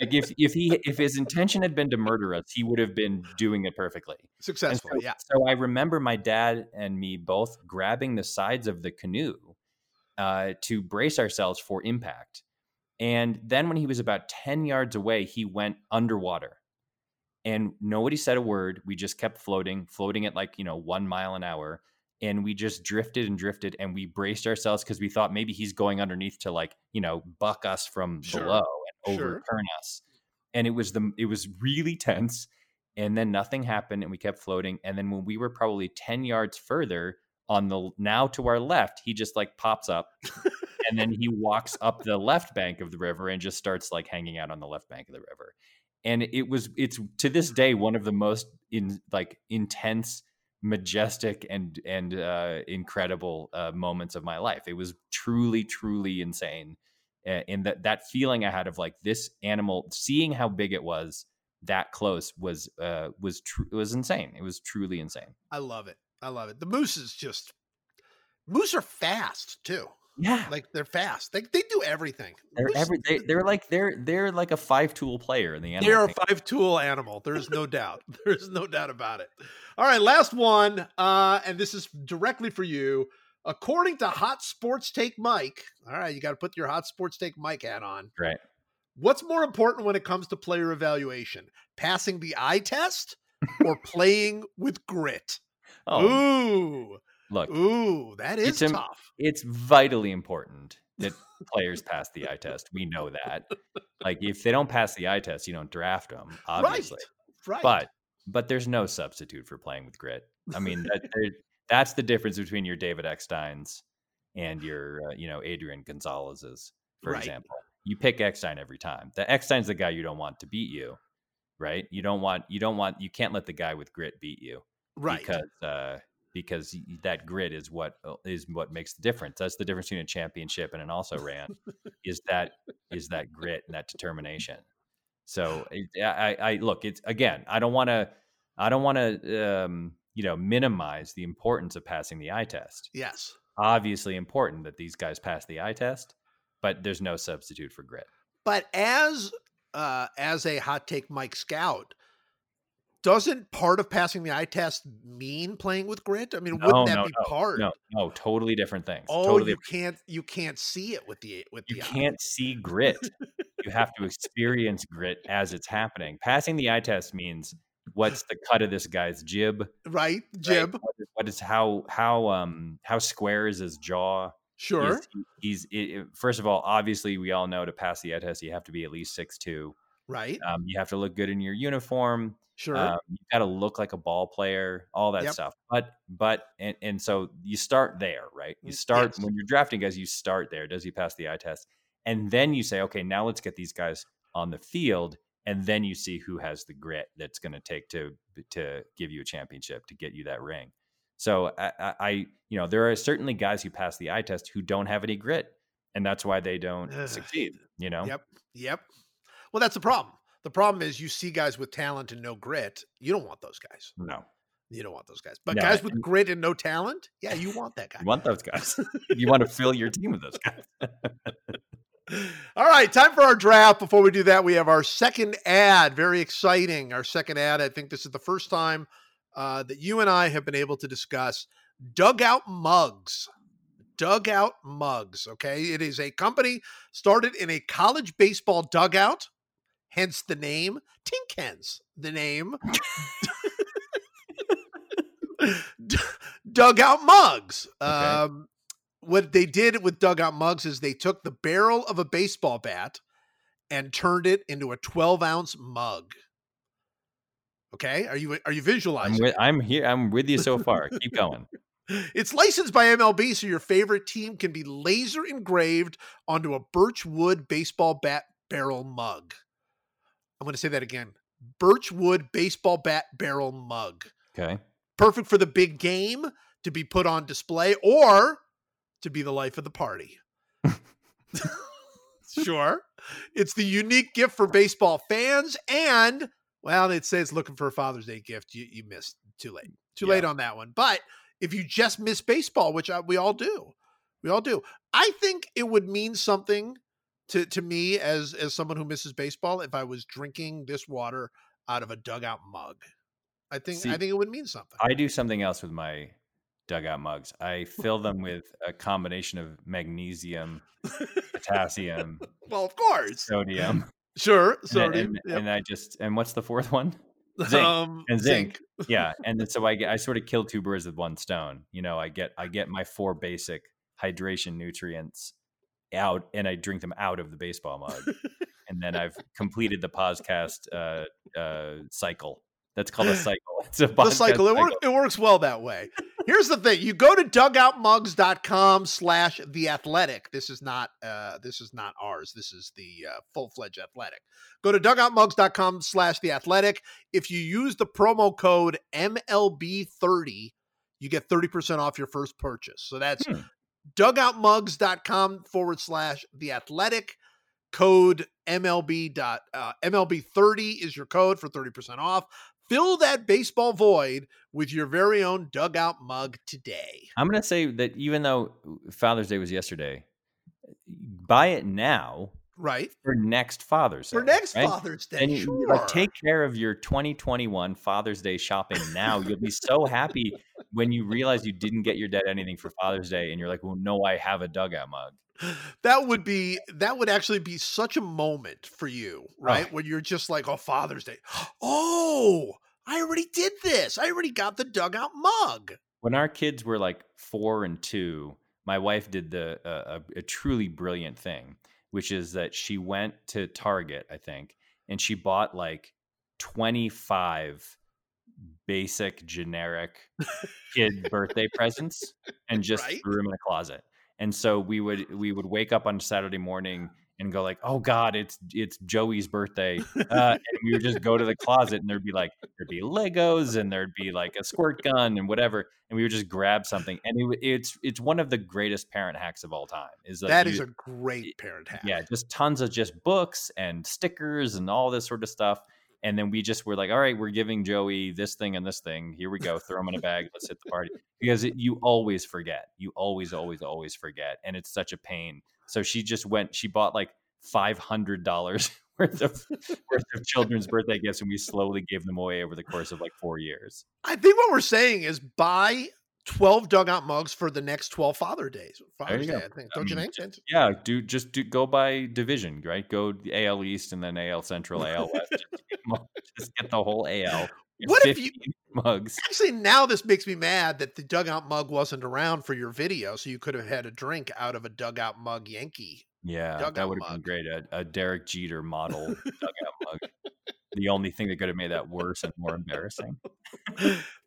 like if if he if his intention had been to murder us, he would have been doing it perfectly. Successfully, so, yeah. So I remember my dad and me both grabbing the sides of the canoe uh, to brace ourselves for impact. And then when he was about 10 yards away, he went underwater. And nobody said a word. We just kept floating, floating at like, you know, one mile an hour. And we just drifted and drifted and we braced ourselves because we thought maybe he's going underneath to like, you know, buck us from Sure. below and Sure. overturn us. And it was the it was really tense. And then nothing happened and we kept floating. And then when we were probably 10 yards further on the now to our left, he just like pops up and then he walks up the left bank of the river and just starts like hanging out on the left bank of the river. And it was it's to this day one of the most in like intense majestic and and uh incredible uh moments of my life. It was truly truly insane and that that feeling i had of like this animal seeing how big it was that close was uh was true it was insane. It was truly insane. I love it. I love it. The moose is just moose are fast too. yeah Like they're fast. They they do everything. they're Moose- every they, they're like they're they're like a five tool player in the animal They're a five tool animal. There's no doubt. There's no doubt about it. All right, last one. Uh, and this is directly for you. According to Hot Sports Take Mike, all right, you got to put your Hot Sports Take Mike hat on. Right. What's more important when it comes to player evaluation? Passing the eye test or playing with grit? Oh, Ooh, look, ooh, that is It's tough. it's vitally important that players pass the eye test. We know that. Like, if they don't pass the eye test, you don't draft them, obviously. Right, right. But but there's no substitute for playing with grit. I mean, that, that's the difference between your David Ecksteins and your uh, you know Adrian Gonzalez's, for Right. example. You pick Eckstein every time. The Eckstein's the guy you don't want to beat you, right? You don't want you don't want you can't let the guy with grit beat you. Right. because uh, because that grit is what uh, what makes the difference. That's the difference between a championship and an also ran is that is that grit and that determination. So I, I I- look, it's again, I don't want to I don't want to um, you know minimize the importance of passing the eye test. yes. Obviously important that these guys pass the eye test, but there's no substitute for grit. But as uh, as a hot take Mike Scout, doesn't part of passing the eye test mean playing with grit? I mean, No, wouldn't that no, be no, part? No, no, totally different things. Oh, totally you can't you can't see it with the with you the can't see grit. you have to experience grit as it's happening. Passing the eye test means what's the cut of this guy's jib, right, right? Jib. What is, what is how how um how square is his jaw? Sure. He's i i- first of all, obviously, we all know to pass the eye test, you have to be at least six two. right. Um, you have to look good in your uniform. Sure. Um, you got to look like a ball player, all that Yep. stuff. But but and, and so you start there, right? You Mm, start yes. when you're drafting guys. You start there. Does he pass the eye test? And then you say, okay, now let's get these guys on the field, and then you see who has the grit that's going to take to to give you a championship to get you that ring. So I, I, I, you know, there are certainly guys who pass the eye test who don't have any grit, and that's why they don't Ugh. succeed. You know, Yep. Yep. Well, that's the problem. The problem is you see guys with talent and no grit. You don't want those guys. no, You don't want those guys. But No, guys with grit and no talent, yeah, you want that guy. you want those guys. you want to fill your team with those guys. All right, time for our draft. Before we do that, we have our second ad. Very exciting. Our second ad. I think this is the first time uh, that you and I have been able to discuss dugout mugs. Dugout mugs. Okay. It is a company started in a college baseball dugout, hence the name. Tink hence the name. Dugout mugs. Okay. Um, what they did with dugout mugs is they took the barrel of a baseball bat and turned it into a 12 ounce mug. Okay, are you are you I'm visualizing? with. I'm here. I'm with you so far. Keep going. It's licensed by MLB, so your favorite team can be laser engraved onto a birchwood baseball bat barrel mug. I'm going to say that again: birchwood baseball bat barrel mug. Okay. Perfect for the big game to be put on display or to be the life of the party. sure. It's the unique gift for baseball fans. And, well, it says looking for a Father's Day gift. You, you missed. Too late. Too Yeah. late on that one. But if you just miss baseball, which I, we all do, we all do. I think it would mean something to to me as as someone who misses baseball if I was drinking this water out of a dugout mug. I think See, I think it would mean something. I do something else with my dugout mugs. I fill them with a combination of magnesium, potassium, well, of course, sodium, sure, and, sodium, and, and I just and what's the fourth one? zinc. um, and zinc. yeah, and then so I get I sort of kill two birds with one stone. You know, I get I get my four basic hydration nutrients out, and I drink them out of the baseball mug, and then I've completed the podcast uh, uh, cycle. That's called a cycle. It's a the cycle. It, work, it works well that way. Here's the thing: you go to dugoutmugs.com slash the athletic. This is not uh, this is not ours. This is the uh, full fledged athletic. Go to dugoutmugs.com slash the athletic. If you use the promo code MLB30, you get 30% off your first purchase. So that's Hmm. dugoutmugs.com forward slash the athletic. Code MLB dot uh, MLB30 is your code for 30% off. Fill that baseball void with your very own dugout mug today. I'm going to say that even though Father's Day was yesterday, buy it now Right? for next Father's Day. For next right? Father's Day. and you, sure. like take care of your 2021 Father's Day shopping now. You'll be so happy when you realize you didn't get your dad anything for Father's Day, and you're like, "Well, no, I have a dugout mug." that would be that would actually be such a moment for you, right? When you're just like, oh, Father's Day. Oh, I already did this. I already got the dugout mug. When our kids were like four and two, my wife did the uh, a, a truly brilliant thing, which is that she went to Target, I think, and she bought like 25 basic generic kid birthday presents and just Right. threw them in a closet. And so we would we would wake up on Saturday morning and go like, "Oh God, it's it's Joey's birthday," uh, and we would just go to the closet and there'd be like there'd be Legos and there'd be like a squirt gun and whatever, and we would just grab something. And it, it's it's one of the greatest parent hacks of all time. Is like that you- is a great parent hack. yeah, just tons of just books and stickers and all this sort of stuff. And then we just were like, all right, we're giving Joey this thing and this thing. Here we go. Throw them in a bag. Let's hit the party. Because it, you always forget. You always, always, always forget. And it's such a pain. So she just went, she bought like $500 worth of, worth of children's birthday gifts. And we slowly gave them away over the course of like four years. I think what we're saying is buy 12 dugout mugs for the next 12 Father Days. Father's you go. Day, I think. Don't you mean, think? Yeah, do just do go by division, right? Go AL East and then AL Central, AL West. just, get just get the whole AL. What if you- mugs? Actually, now this makes me mad that the dugout mug wasn't around for your video, so you could have had a drink out of a dugout mug Yankee. Yeah, dugout that would have been great. A, a Derek Jeter model dugout mug. The only thing that could have made that worse and more embarrassing.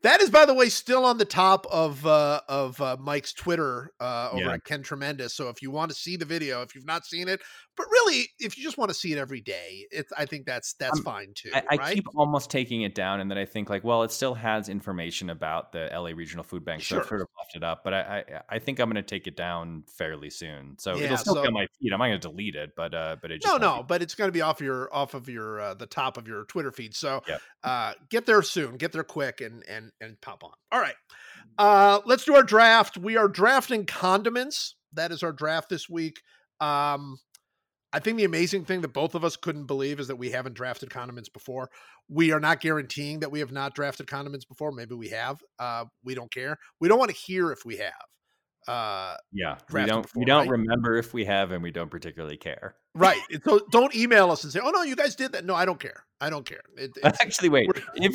That is, by the way, still on the top of uh, of uh, Mike's Twitter uh, over Yeah. at Ken Tremendous. So if you want to see the video, if you've not seen it, but really, if you just want to see it every day, it's I think that's that's Um, fine too. I, I right? keep almost taking it down, and then I think like, well, it still has information about the LA Regional Food Bank, so I've sort of left it up. But I, I, I think I'm going to take it down fairly soon. So Yeah, it'll still so- be on my feed. I'm not going to delete it, but uh, but it just no, no, be- but it's going to be off your off of your uh, the top of your Twitter feed. So Yep. uh, get there soon, get there quick, and and and pop on. All right, uh, let's do our draft. We are drafting condiments. That is our draft this week. Um, I think the amazing thing that both of us couldn't believe is that we haven't drafted condiments before. We are not guaranteeing that we have not drafted condiments before. Maybe we have. Uh, we don't care. We don't want to hear if we have. Uh, Yeah, we don't before, we don't right? remember if we have, and we don't particularly care. right. So don't email us and say, "Oh no, you guys did that." No, I don't care. I don't care. It, it's, Actually, wait. If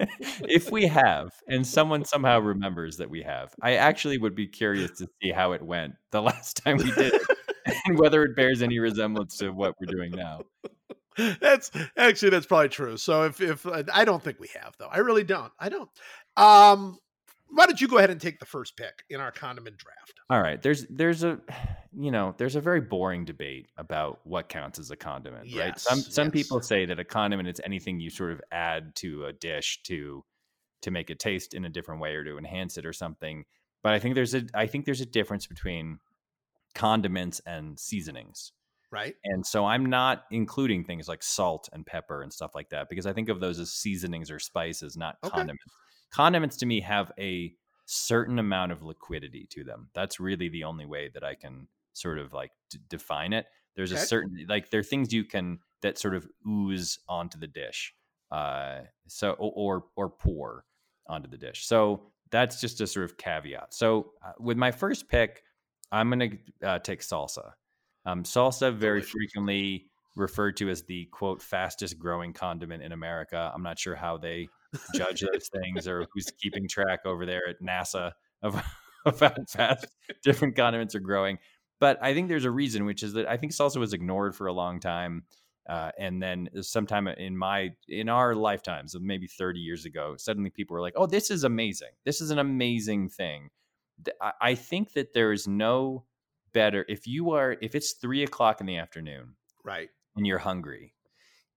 if we have, and someone somehow remembers that we have, I actually would be curious to see how it went the last time we did it, and whether it bears any resemblance to what we're doing now. that's actually that's probably true. So if if uh, I don't think we have though, I really don't. I don't. Um, why don't you go ahead and take the first pick in our condiment draft? All right, there's there's a you know there's a very boring debate about what counts as a condiment, right? Some some yes. people say that a condiment is anything you sort of add to a dish to to make it taste in a different way or to enhance it or something. But I think there's a I think there's a difference between condiments and seasonings. Right. And so I'm not including things like salt and pepper and stuff like that because I think of those as seasonings or spices, not Okay. condiments. condiments to me have a certain amount of liquidity to them. That's really the only way that I can sort of like d- define it. There's Okay. a certain like there are things you can that sort of ooze onto the dish, uh, so or or, pour onto the dish. So that's just a sort of caveat. So uh, with my first pick, I'm gonna uh, take salsa. Um, salsa very Delicious. frequently referred to as the quote fastest growing condiment in America. I'm not sure how they judge those things or who's keeping track over there at NASA of, of how fast different condiments are growing. But I think there's a reason, which is that I think salsa was ignored for a long time. Uh, and then sometime in my in our lifetimes, maybe 30 years ago, suddenly people were like, "Oh, this is amazing! This is an amazing thing." I think that there is no better if you are if it's three o'clock in the afternoon Right. and you're hungry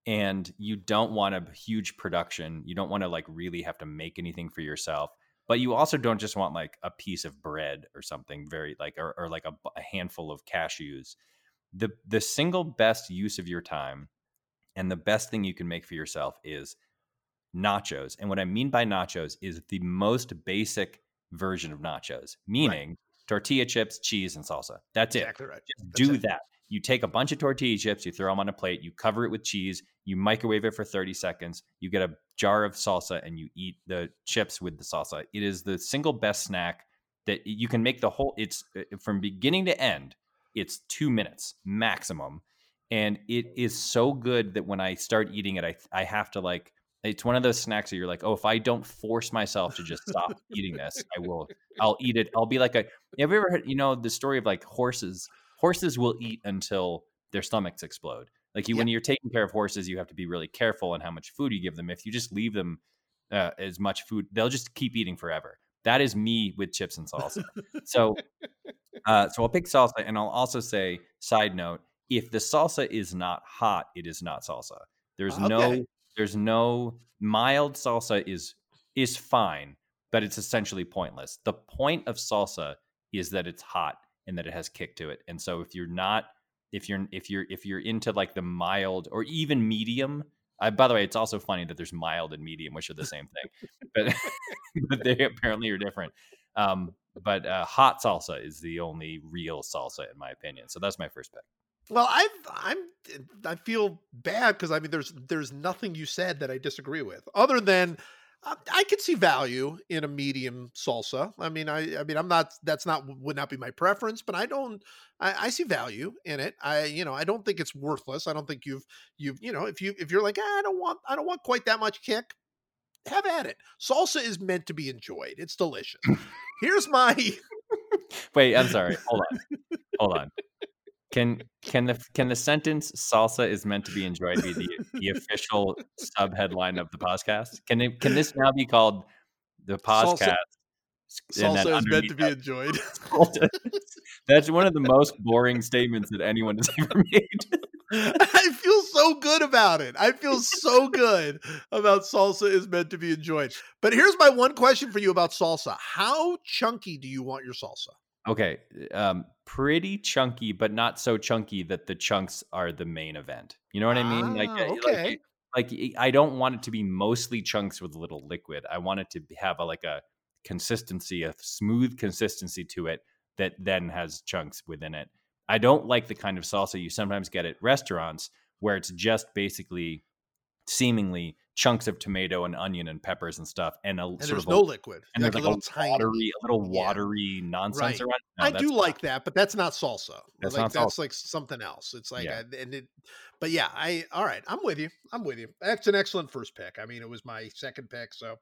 and you don't want a huge production you don't want to like really have to make anything for yourself but you also don't just want like a piece of bread or something very like or, or like a, a handful of cashews the the single best use of your time and the best thing you can make for yourself is nachos and what i mean by nachos is the most basic version of nachos meaning tortilla chips cheese and salsa that's it Exactly right. just That's do it. that. You take a bunch of tortilla chips, you throw them on a plate, you cover it with cheese, you microwave it for 30 seconds, you get a jar of salsa, and you eat the chips with the salsa. It is the single best snack that you can make the whole, it's uh, from beginning to end, it's two minutes maximum. And it is so good that when I start eating it, I, I have to like, it's one of those snacks that you're like, oh, if I don't force myself to just stop eating this, I will, I'll eat it. I'll be like a, have you ever heard, you know, the story of like horses? Horses will eat until their stomachs explode. Like you, when you're taking care of horses, you have to be really careful on how much food you give them. If you just leave them uh, as much food, they'll just keep eating forever. That is me with chips and salsa. so, uh, so I'll pick salsa, and I'll also say, side note, if the salsa is not hot, it is not salsa. There's no, Okay. There's no mild salsa is is fine, but it's essentially pointless. The point of salsa is that it's hot and that it has kick to it. And so if you're not if you're if you're if you're into like the mild or even medium, I, by the way, it's also funny that there's mild and medium, which are the same thing, but but they apparently are different. Um, but uh, hot salsa is the only real salsa, in my opinion. So that's my first pick. Well, I I'm I feel bad because I mean there's there's nothing you said that I disagree with other than uh, I could see value in a medium salsa. I mean I I mean I'm not that's not would not be my preference, but I don't I, I see value in it. I you know I don't think it's worthless. I don't think you've you've you know if you if you're like "Ah, I don't want I don't want quite that much kick, have at it. Salsa is meant to be enjoyed. It's delicious. Here's my Wait, I'm sorry. Hold on. Hold on. Can can the can the sentence "salsa is meant to be enjoyed" be the, the official sub headline of the podcast? Can it can this now be called the podcast? then salsa is meant to be that, enjoyed. That's one of the most boring statements that anyone has ever made. I feel so good about it. I feel so good about salsa is meant to be enjoyed. But here's my one question for you about salsa. How chunky do you want your salsa? Okay, um, pretty chunky, but not so chunky that the chunks are the main event. You know what I mean? Like, Ah, uh, like, okay. like I don't want it to be mostly chunks with a little liquid. I want it to have a like a consistency, a smooth consistency to it that then has chunks within it. I don't like the kind of salsa you sometimes get at restaurants where it's just basically seemingly chunks of tomato and onion and peppers and stuff and a And sort there's of no a, liquid. and like there's a like little a tiny. watery, a little Yeah. watery nonsense Right. around. No, I do not- like that, but that's not salsa. That's like not that's salsa. like something else. It's like Yeah. I, and it, but yeah, I all right. I'm with you. I'm with you. That's an excellent first pick. I mean, it was my second pick, so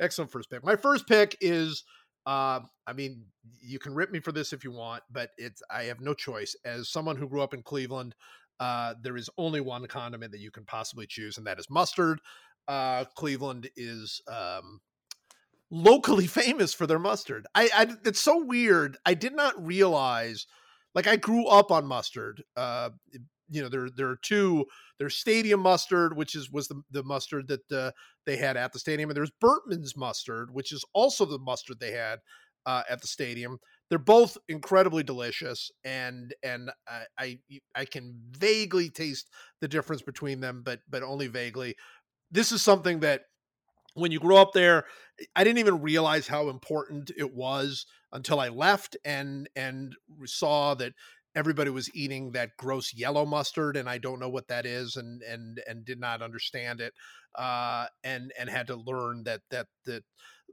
excellent first pick. My first pick is, uh, I mean, you can rip me for this if you want, but it's I have no choice. As someone who grew up in Cleveland, uh, there is only one condiment that you can possibly choose, and that is mustard. Uh, Cleveland is um, locally famous for their mustard. I, I it's so weird. I did not realize like I grew up on mustard. Uh you know, there there are two there's stadium mustard, which is was the, the mustard that uh, they had at the stadium, and there's Bertman's mustard, which is also the mustard they had uh, at the stadium. They're both incredibly delicious, and and I, I I can vaguely taste the difference between them, but but only vaguely. This is something that when you grow up there, I didn't even realize how important it was until I left and and saw that everybody was eating that gross yellow mustard and I don't know what that is and and and did not understand it uh and and had to learn that that that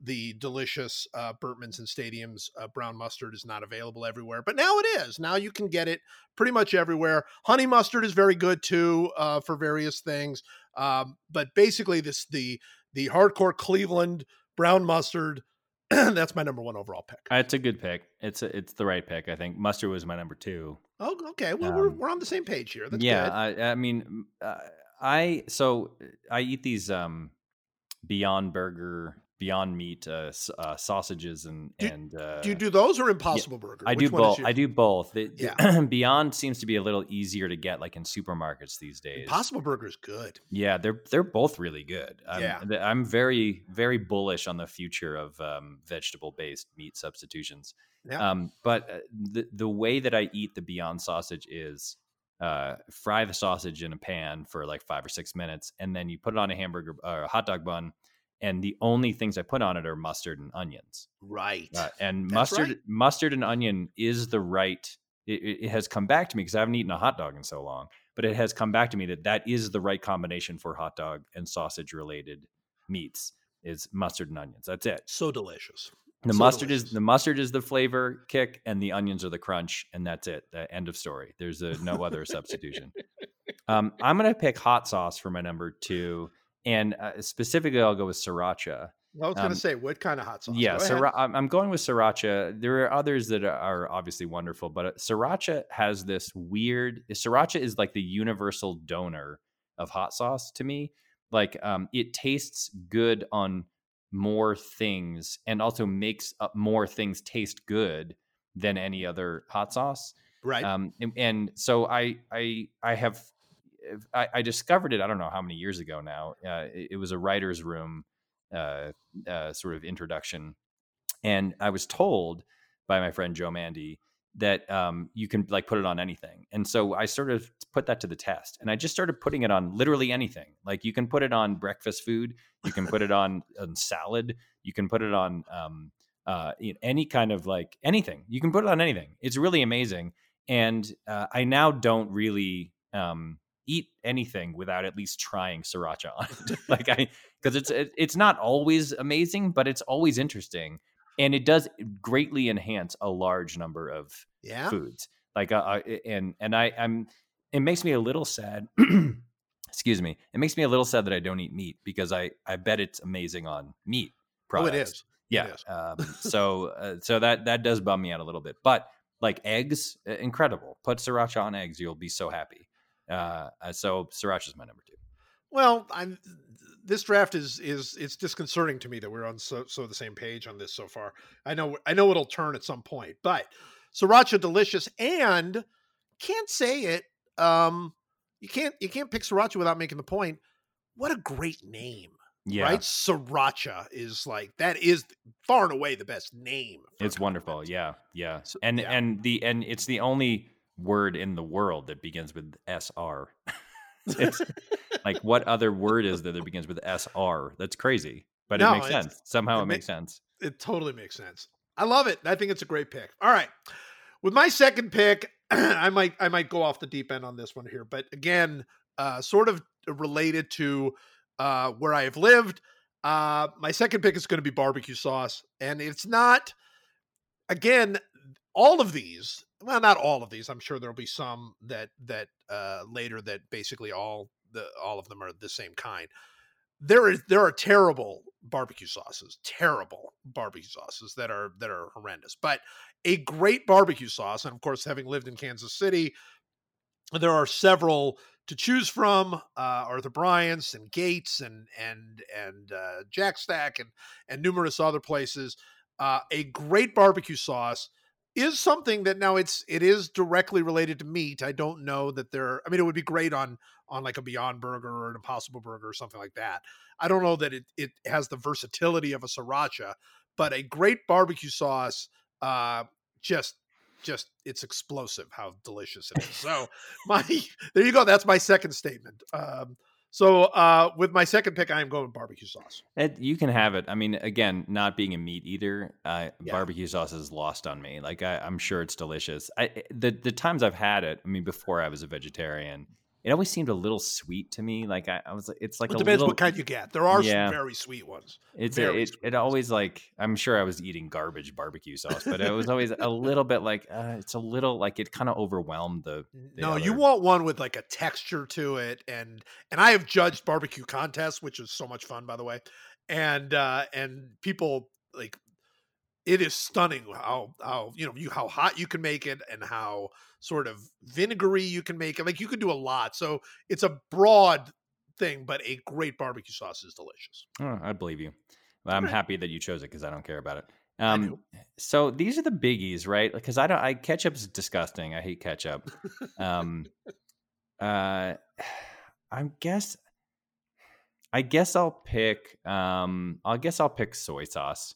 the delicious uh, Bertmans and Stadiums uh, brown mustard is not available everywhere, but now it is. Now you can get it pretty much everywhere. Honey mustard is very good too uh, for various things, um, but basically this the the hardcore Cleveland brown mustard. that's my number one overall pick. It's a good pick. It's a, it's the right pick. I think mustard was my number two. Oh, okay. Well, um, we're we're on the same page here. That's yeah. I, I, mean, uh, I so I eat these um Beyond Burger Beyond Meat uh, uh, sausages and do, and uh, do you do those or Impossible yeah, Burger? I do both. I do both. It, yeah. Beyond seems to be a little easier to get, like in supermarkets these days. Impossible Burger is good. Yeah, they're they're both really good. I'm, yeah, I'm very very bullish on the future of um, vegetable based meat substitutions. Yeah. Um, but uh, the the way that I eat the Beyond sausage is uh, fry the sausage in a pan for like five or six minutes, and then you put it on a hamburger or uh, a hot dog bun and the only things I put on it are mustard and onions. Right. Uh, and That's mustard, right. mustard and onion is the right. It, it has come back to me because I haven't eaten a hot dog in so long, but it has come back to me that that is the right combination for hot dog and sausage related meats is mustard and onions. That's it. So delicious. The so mustard delicious. is the mustard is the flavor kick, and the onions are the crunch, and that's it. The end of story. There's a, no other substitution. Um, I'm gonna pick hot sauce for my number two and uh, specifically, I'll go with sriracha. I was going to um, say, what kind of hot sauce? Yeah, Go. I'm going with sriracha. There are others that are obviously wonderful, but uh, sriracha has this weird. Sriracha is like the universal donor of hot sauce to me. Like, um, it tastes good on more things, and also makes more things taste good than any other hot sauce. Right. Um, and, and so I, I, I have I, I, discovered it. I don't know how many years ago now. Uh, it, it, was a writer's room uh, uh, sort of introduction, and I was told by my friend Joe Mande that um, you can like put it on anything. And so I sort of put that to the test, and I just started putting it on literally anything. Like you can put it on breakfast food, you can put it on, on salad, you can put it on um, uh, any kind of like anything. You can put it on anything. It's really amazing. And uh, I now don't really um, eat anything without at least trying sriracha on it. like I, because it's it, it's not always amazing, but it's always interesting, and it does greatly enhance a large number of yeah. foods. Like uh, uh and and I I'm it makes me a little sad. excuse me. It makes me a little sad that I don't eat meat because I I bet it's amazing on meat products. Oh, it is. Yeah. It is. um, so uh, so that that does bum me out a little bit, but like eggs, incredible. Put sriracha on eggs, you'll be so happy. Uh, uh, so Sriracha is my number two. Well, I'm this draft is is it's disconcerting to me that we're on so so the same page on this so far. I know I know it'll turn at some point, but Sriracha delicious and can't say it. Um, you can't you can't pick Sriracha without making the point. What a great name. Yeah. Right? Sriracha is like that is far and away the best name. It's wonderful. Yeah. Yeah. So, and yeah. and the and it's the only word in the world that begins with SR. like what other word is there that begins with SR? That's crazy, but no, it makes sense. Somehow it, it makes sense. It totally makes sense. I love it. I think it's a great pick. All right. With my second pick, I might I might go off the deep end on this one here, but again, uh, sort of related to uh, where I have lived. Uh, my second pick is going to be barbecue sauce, and it's not. Again, all of these well not all of these i'm sure there'll be some that that uh later that basically all the all of them are the same kind there is there are terrible barbecue sauces terrible barbecue sauces that are that are horrendous but a great barbecue sauce and of course having lived in kansas city there are several to choose from uh, Arthur Bryant's and Gates and and and uh, Jack Stack and and numerous other places. Uh, a great barbecue sauce is something that now it's it is directly related to meat. I don't know that there. I mean, it would be great on on like a Beyond Burger or an Impossible Burger or something like that. I don't know that it it has the versatility of a sriracha, but a great barbecue sauce, uh, just just it's explosive how delicious it is. So my there you go. That's my second statement. Um, So uh, with my second pick, I am going with barbecue sauce. It, you can have it. I mean, again, not being a meat eater, uh, Yeah. barbecue sauce is lost on me. Like I, I'm sure it's delicious. I, the the times I've had it, I mean, before I was a vegetarian, it always seemed a little sweet to me. Like I, I was, it's like it a depends little. what kind you get. There are Yeah. some very sweet ones. It's a, it, it always like I'm sure I was eating garbage barbecue sauce, but it was always a little bit like uh, it's a little like it kind of overwhelmed the. the No, you want one with like a texture to it, and and I have judged barbecue contests, which is so much fun, by the way, and uh and people like it is stunning how how you know you how hot you can make it and how sort of vinegary you can make it. Like you can do a lot, so it's a broad thing, but a great barbecue sauce is delicious. Oh, I believe you. I'm happy that you chose it because I don't care about it. Um, so these are the biggies, right? Because I don't. I ketchup's disgusting. I hate ketchup. um, uh, I guess. I guess I'll pick. Um, I guess I'll pick soy sauce.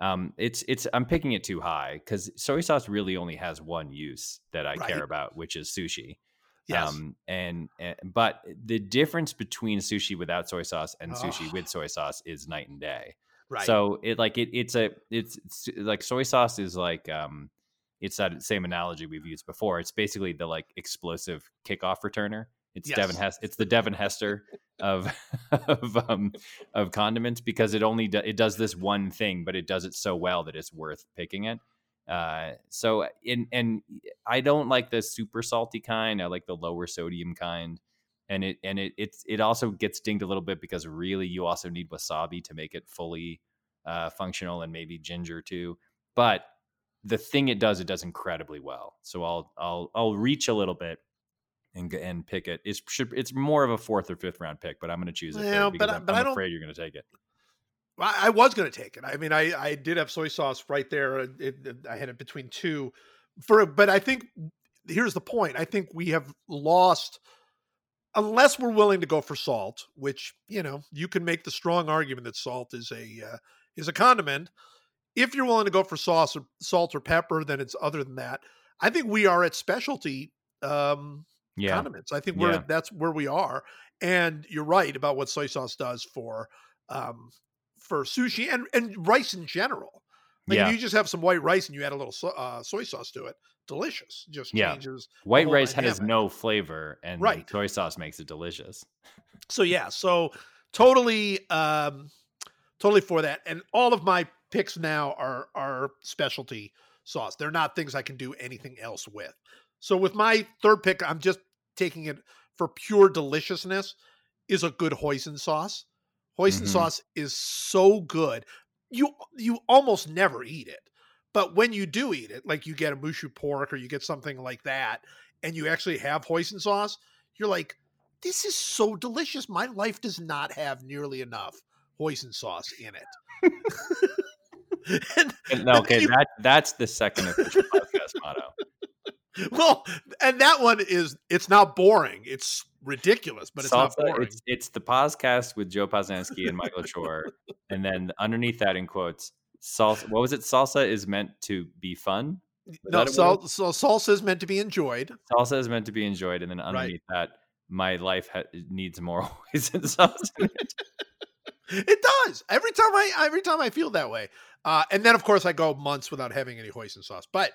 Um, it's it's. I'm picking it too high because soy sauce really only has one use that I Right. care about, which is sushi. Yes, Um, and, and but the difference between sushi without soy sauce and sushi with soy sauce is night and day. right. So it like it it's a it's, it's like soy sauce is like um it's that same analogy we've used before. It's basically the like explosive kickoff returner. It's Devin Hester. It's the Devin Hester of of um of condiments because it only do, it does this one thing, but it does it so well that it's worth picking it. Uh, so in and I don't like the super salty kind. I like the lower sodium kind. And it and it it's it also gets dinged a little bit because really you also need wasabi to make it fully uh, functional and maybe ginger too. But the thing it does, it does incredibly well. So I'll I'll I'll reach a little bit and and pick it. It's should it's more of a fourth or fifth round pick, but I'm going to choose it. Third but I- I'm, but I'm I afraid you're going to take it. I, I was going to take it. I mean, I I did have soy sauce right there. It, it- I had it between two. For but I think here's the point. I think we have lost unless we're willing to go for salt, which you know you can make the strong argument that salt is a uh, is a condiment. If you're willing to go for sauce or salt or pepper, then it's other than that. I think we are at specialty um, Yeah, condiments. I think we're Yeah. that's where we are. And you're right about what soy sauce does for um for sushi and and rice in general. Like yeah. you just have some white rice and you add a little so, uh, soy sauce to it, delicious. Just Yeah. changes. White rice has no flavor, and Right. soy sauce makes it delicious. So yeah, so totally um totally for that. And all of my picks now are are specialty sauce. They're not things I can do anything else with. So with my third pick, I'm just taking it for pure deliciousness is a good hoisin sauce. Hoisin Mhm. sauce is so good. You you almost never eat it. But when you do eat it, like you get a mushu pork or you get something like that, and you actually have hoisin sauce, you're like, this is so delicious. My life does not have nearly enough hoisin sauce in it. and, And, and okay, you- that that's the second official podcast motto. well, and that one is it's not boring. It's ridiculous, but it's not boring. It's, it's the podcast with Joe Posnanski and Michael Schur, and then underneath that in quotes, salsa. What was it? Salsa is meant to be fun. no, that sal- so salsa is meant to be enjoyed. Salsa is meant to be enjoyed, and then underneath that, my life ha- needs more hoisin sauce. in it. It does every time I every time I feel that way. Uh, and then of course I go months without having any hoisin sauce. But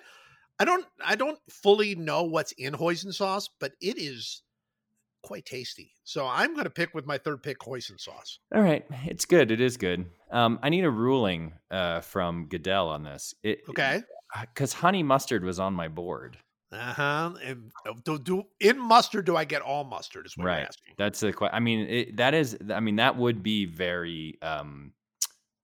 I don't I don't fully know what's in hoisin sauce, but it is quite tasty. So I'm going to pick with my third pick hoisin sauce. All right, it's good. It is good. Um, I need a ruling uh, from Goodell on this. It, Okay. because honey mustard was on my board. Uh huh. And do, do in mustard do I get all mustard? Is what Right. you're asking. That's the question. I mean, it, that is. I mean, that would be very. Um,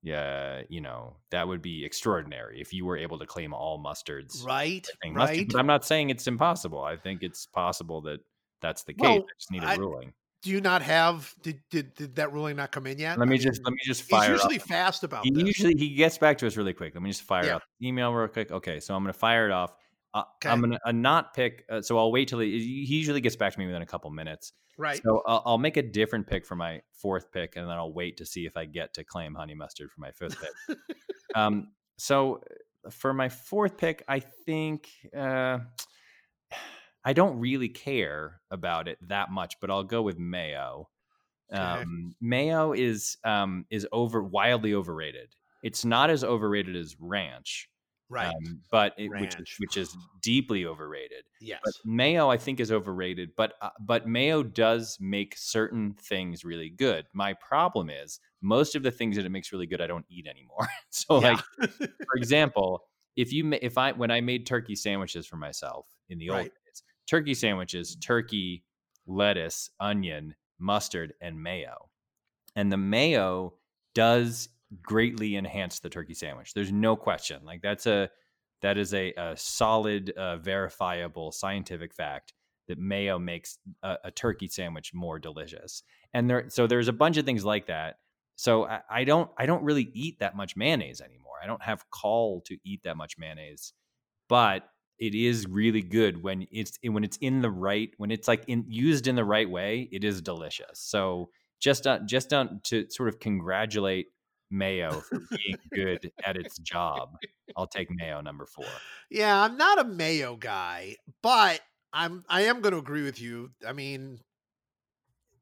yeah, you know, that would be extraordinary if you were able to claim all mustards. Right. mustard. Right. But I'm not saying it's impossible. I think it's possible that that's the case. Well, I just need a I- ruling. Do you not have? Did did, did that ruling not come in yet? Let I me mean, just let me just He's fire. usually up. fast about He this. usually he gets back to us really quick. Let me just fire Yeah. up email real quick. Okay, so I'm gonna fire it off. Uh, Okay. I'm gonna uh, not pick. Uh, so I'll wait till he, he usually gets back to me within a couple minutes. right. So I'll, I'll make a different pick for my fourth pick, and then I'll wait to see if I get to claim honey mustard for my fifth pick. um, so uh, for my fourth pick, I think uh, I don't really care about it that much, but I'll go with mayo. Okay. Um, mayo is um, is over wildly overrated. It's not as overrated as ranch, right. um, but it, which, is, which is deeply overrated. yes. But mayo, I think, is overrated. But uh, but mayo does make certain things really good. My problem is most of the things that it makes really good, I don't eat anymore. so, Yeah. like for example, if you if I when I made turkey sandwiches for myself in the old days, turkey sandwiches, turkey, lettuce, onion, mustard, and mayo, and the mayo does greatly enhance the turkey sandwich. There's no question. Like that's a that is a, a solid, uh, verifiable scientific fact that mayo makes a, a turkey sandwich more delicious. And there, so there's a bunch of things like that. So I, I don't, I don't really eat that much mayonnaise anymore. I don't have call to eat that much mayonnaise, but it is really good when it's when it's in the right when it's like in used in the right way. It is delicious. So just on, just on to sort of congratulate mayo for being good at its job. I'll take mayo number four. Yeah, I'm not a mayo guy, but I'm I am going to agree with you. I mean,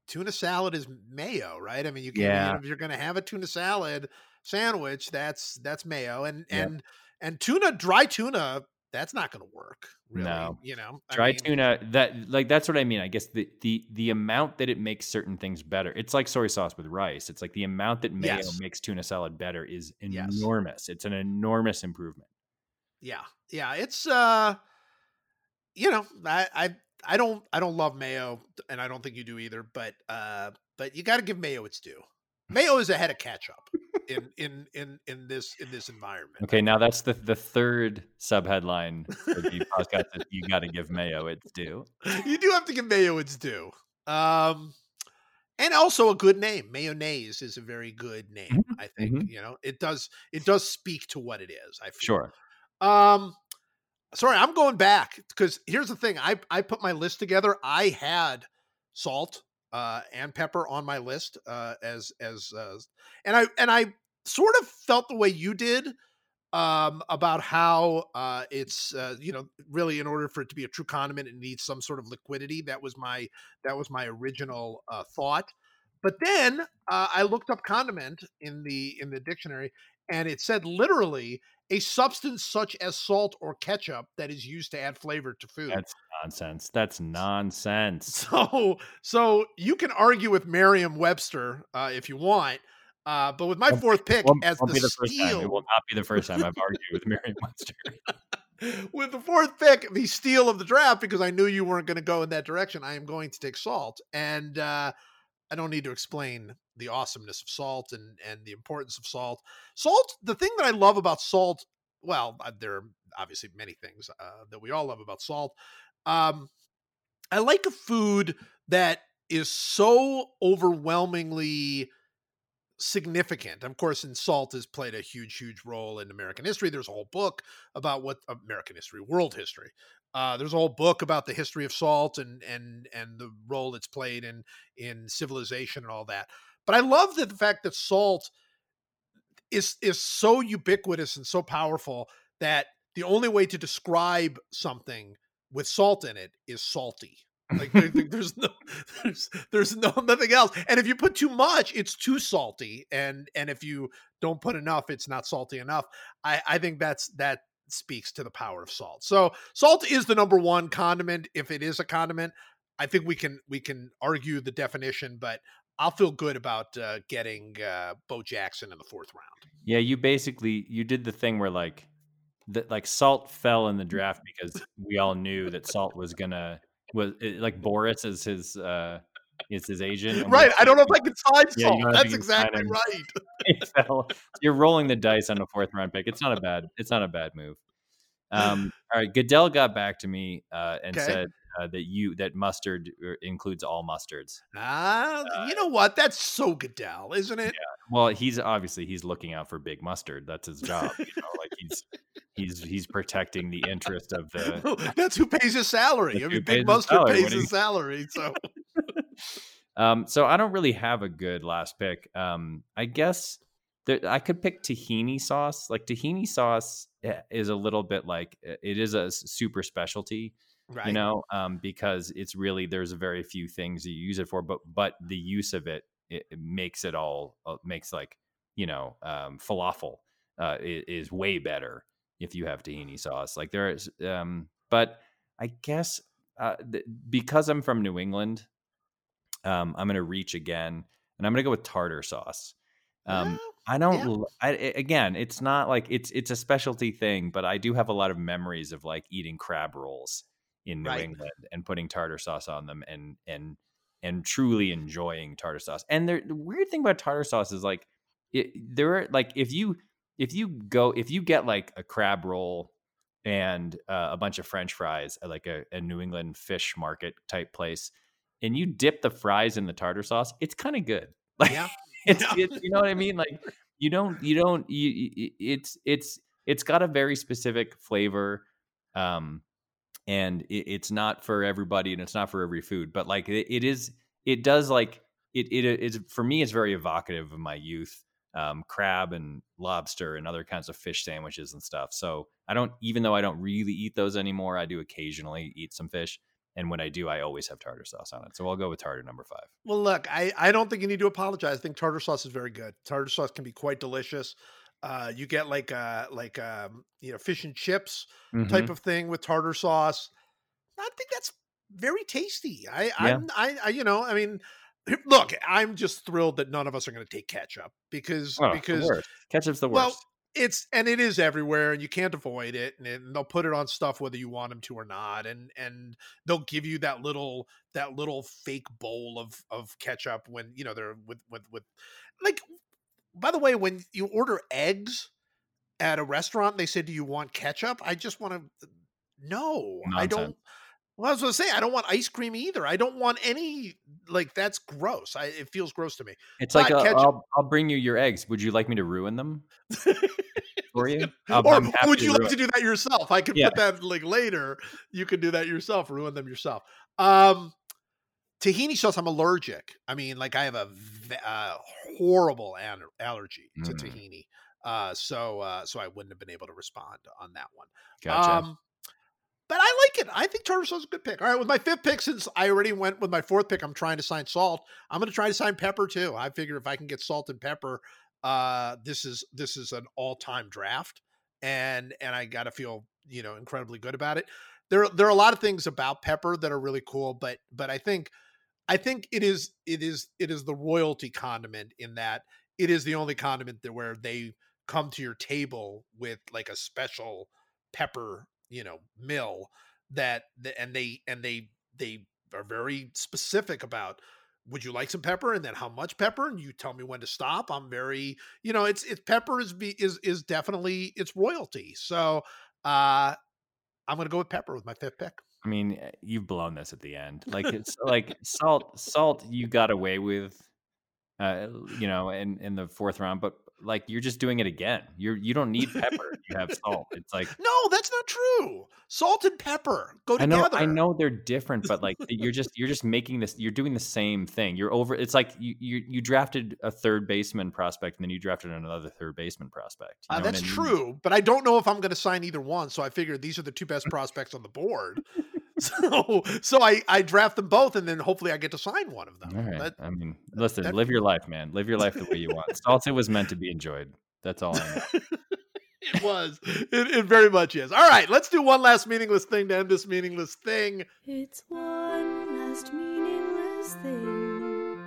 tuna salad is mayo, right? I mean, you can Yeah. if you're going to have a tuna salad sandwich, that's that's mayo, and Yep. and and tuna, dry tuna, that's not going to work. Really, No. you know, I Dry mean, tuna that like that's what I mean. I guess the the the amount that it makes certain things better. It's like soy sauce with rice. It's like the amount that mayo Yes. makes tuna salad better is Yes. enormous. It's an enormous improvement. Yeah, yeah, it's uh, you know, I I I don't I don't love mayo, and I don't think you do either. But uh, but you got to give mayo its due. Mayo is ahead of ketchup in in in in this in this environment. Okay, now that's the the third subheadline for the you got to give mayo its due. you do have to give mayo its due. Um, and also a good name. Mayonnaise is a very good name. Mhm, I think mhm. you know it does it does speak to what it is. I feel. Sure. Um, sorry, I'm going back because here's the thing. I I put my list together. I had salt uh, and pepper on my list uh, as as uh, and I and I sort of felt the way you did um about how uh it's uh you know really in order for it to be a true condiment it needs some sort of liquidity that was my that was my original uh thought but then uh, i looked up condiment in the in the dictionary and it said literally a substance such as salt or ketchup that is used to add flavor to food That's nonsense. That's nonsense. so so you can argue with merriam-webster uh if you want uh but with my fourth pick Won't, as won't the the steal It will not be the first time I've argued with Merriam-Webster. with the fourth pick, the steal of the draft, because I knew you weren't going to go in that direction, I am going to take salt. And uh, I don't need to explain the awesomeness of salt and and the importance of salt. Salt, the thing that I love about salt, well, there are obviously many things uh, that we all love about salt. Um, I like a food that is so overwhelmingly significant. Of course, and salt has played a huge, huge role in American history. There's a whole book about what American history, world history. Uh, there's a whole book about the history of salt and and and the role it's played in in civilization and all that. But I love the fact that salt is is so ubiquitous and so powerful that the only way to describe something with salt in it is salty. Like there, there- there's no there's there's no nothing else. And if you put too much, it's too salty. And and if you don't put enough, it's not salty enough. I I think that's that speaks to the power of salt. So salt is the number one condiment if it is a condiment. I think we can we can argue the definition, but I'll feel good about uh, getting uh, Bo Jackson in the fourth round. Yeah, you basically you did the thing where like that like salt fell in the draft because we all knew that salt was gonna was it, like Boras is his uh is his agent. we- Right. I don't know if I can side Yeah, you salt. don't know if That's you can sign exactly right. You're rolling the dice on a fourth round pick. It's not a bad. It's not a bad move. Um, all right, Goodell got back to me uh, and Okay. said uh, that you that mustard uh, includes all mustards. Ah, you know what? That's so Goodell, isn't it? Well, he's obviously he's looking out for big mustard. That's his job. You know, like he's he's he's protecting the interest of the. That's who pays his salary. That's I mean, Big salary. pays What do you- his salary. So Um, so I don't really have a good last pick. Um, I guess there, I could pick tahini sauce. Like tahini sauce eh, is a little bit like eh, it is a super specialty. right. you know um, because it's really there's very few things you use it for but but the use of it it, it makes it all uh, makes like you know um, falafel uh, is, is way better if you have tahini sauce. Like there is, um, but I guess uh, th- because I'm from New England, um, I'm gonna reach again, and I'm gonna go with tartar sauce. Um, I don't. yeah. I, I- again, it's not like it's it's a specialty thing, but I do have a lot of memories of like eating crab rolls in New Right. England and putting tartar sauce on them, and and and truly enjoying tartar sauce. And there, the weird thing about tartar sauce is like it, there are like if you if you go if you get like a crab roll and uh, a bunch of French fries at like a, a New England fish market type place, and you dip the fries in the tartar sauce, it's kind of good. Like Yeah. it's, Yeah. it's you know what I mean. Like you don't you don't you, you- it's it's it's got a very specific flavor, um, and it, it's not for everybody and it's not for every food. But like it, it is, it does like it it is for me. It's very evocative of my youth. Um, crab and lobster and other kinds of fish sandwiches and stuff. So I don't, even though I don't really eat those anymore, I do occasionally eat some fish. And when I do, I always have tartar sauce on it. So I'll go with tartar number five. Well, look, I, I don't think you need to apologize. I think tartar sauce is very good. Tartar sauce can be quite delicious. Uh, you get like uh like um you know fish and chips Mm-hmm. type of thing with tartar sauce. I think that's very tasty. I Yeah. I'm, I I you know I mean look I'm just thrilled that none of us are going to take ketchup because Oh, because ketchup's the worst. well, it's and it is everywhere and you can't avoid it and, it- and they'll put it on stuff whether you want them to or not and and they'll give you that little that little fake bowl of of ketchup when you know they're with with with like by the way when you order eggs at a restaurant they say do you want ketchup i just want to uh, no i don't Nonsense. Well, I was going to say I don't want ice cream either. I don't want any like that's gross. I, it feels gross to me. it's like, ketchup- I'll, I'll bring you your eggs. Would you like me to ruin them for you? I'll- or would you like to do that yourself? I could Yeah. put that like later. You could do that yourself, ruin them yourself. Um, tahini sauce, I'm allergic. I mean, like I have a uh, horrible an- allergy to Mm. tahini. Uh, so uh, so I wouldn't have been able to respond on that one. Gotcha. Um, but I like it. I think sauce is a good pick. All right, with my fifth pick, since I already went with my fourth pick, I'm trying to sign salt. I'm going to try to sign pepper too. I figure if I can get salt and pepper, uh, this is this is an all time draft, and and I got to feel you know incredibly good about it. There there are a lot of things about pepper that are really cool, but but I think I think it is it is it is the royalty condiment in that it is the only condiment that where they come to your table with like a special pepper you know mill that and they and they they are very specific about would you like some pepper and then how much pepper and you tell me when to stop i'm very you know it's it's pepper is be is is definitely it's royalty so uh i'm gonna go with pepper with my fifth pick I mean, eh, you've blown this at the end. Like it's like salt, salt. You got away with, uh, you know, in in the fourth round, but like you're just doing it again. You're you don't need pepper. you have salt. It's like no that's not true salt and pepper go I know, together I know they're different, but like you're just you're just making this. You're doing the same thing. You're over. It's like you you you drafted a third baseman prospect, and then you drafted another third baseman prospect. You Uh, know what that's I mean? true, but I don't know if I'm going to sign either one. So I figured these are the two best prospects on the board. so so I I draft them both, and then hopefully I get to sign one of them. All right. That- I mean, listen, that- live your life, man. Live your life the way you want. Salted was meant to be enjoyed. That's all I know. it was. It, it very much is. All right, let's do one last meaningless thing to end this meaningless thing. It's one last meaningless thing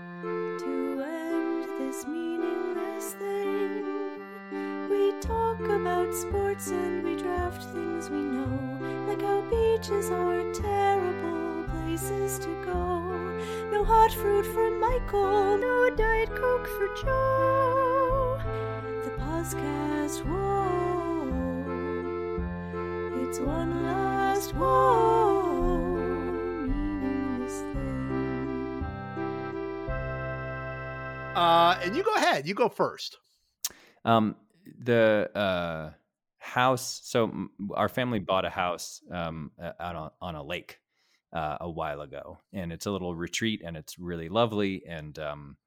to end this meaningless about sports and we draft things we know, like how beaches are terrible places to go. No hot fruit for Michael, no Diet Coke for Joe. The podcast, whoa. It's one last whoa meaningless thing. Uh, and you go ahead. You go first. Um, the uh, house. So our family bought a house um, out on, on a lake uh, a while ago, and it's a little retreat, and it's really lovely, and um,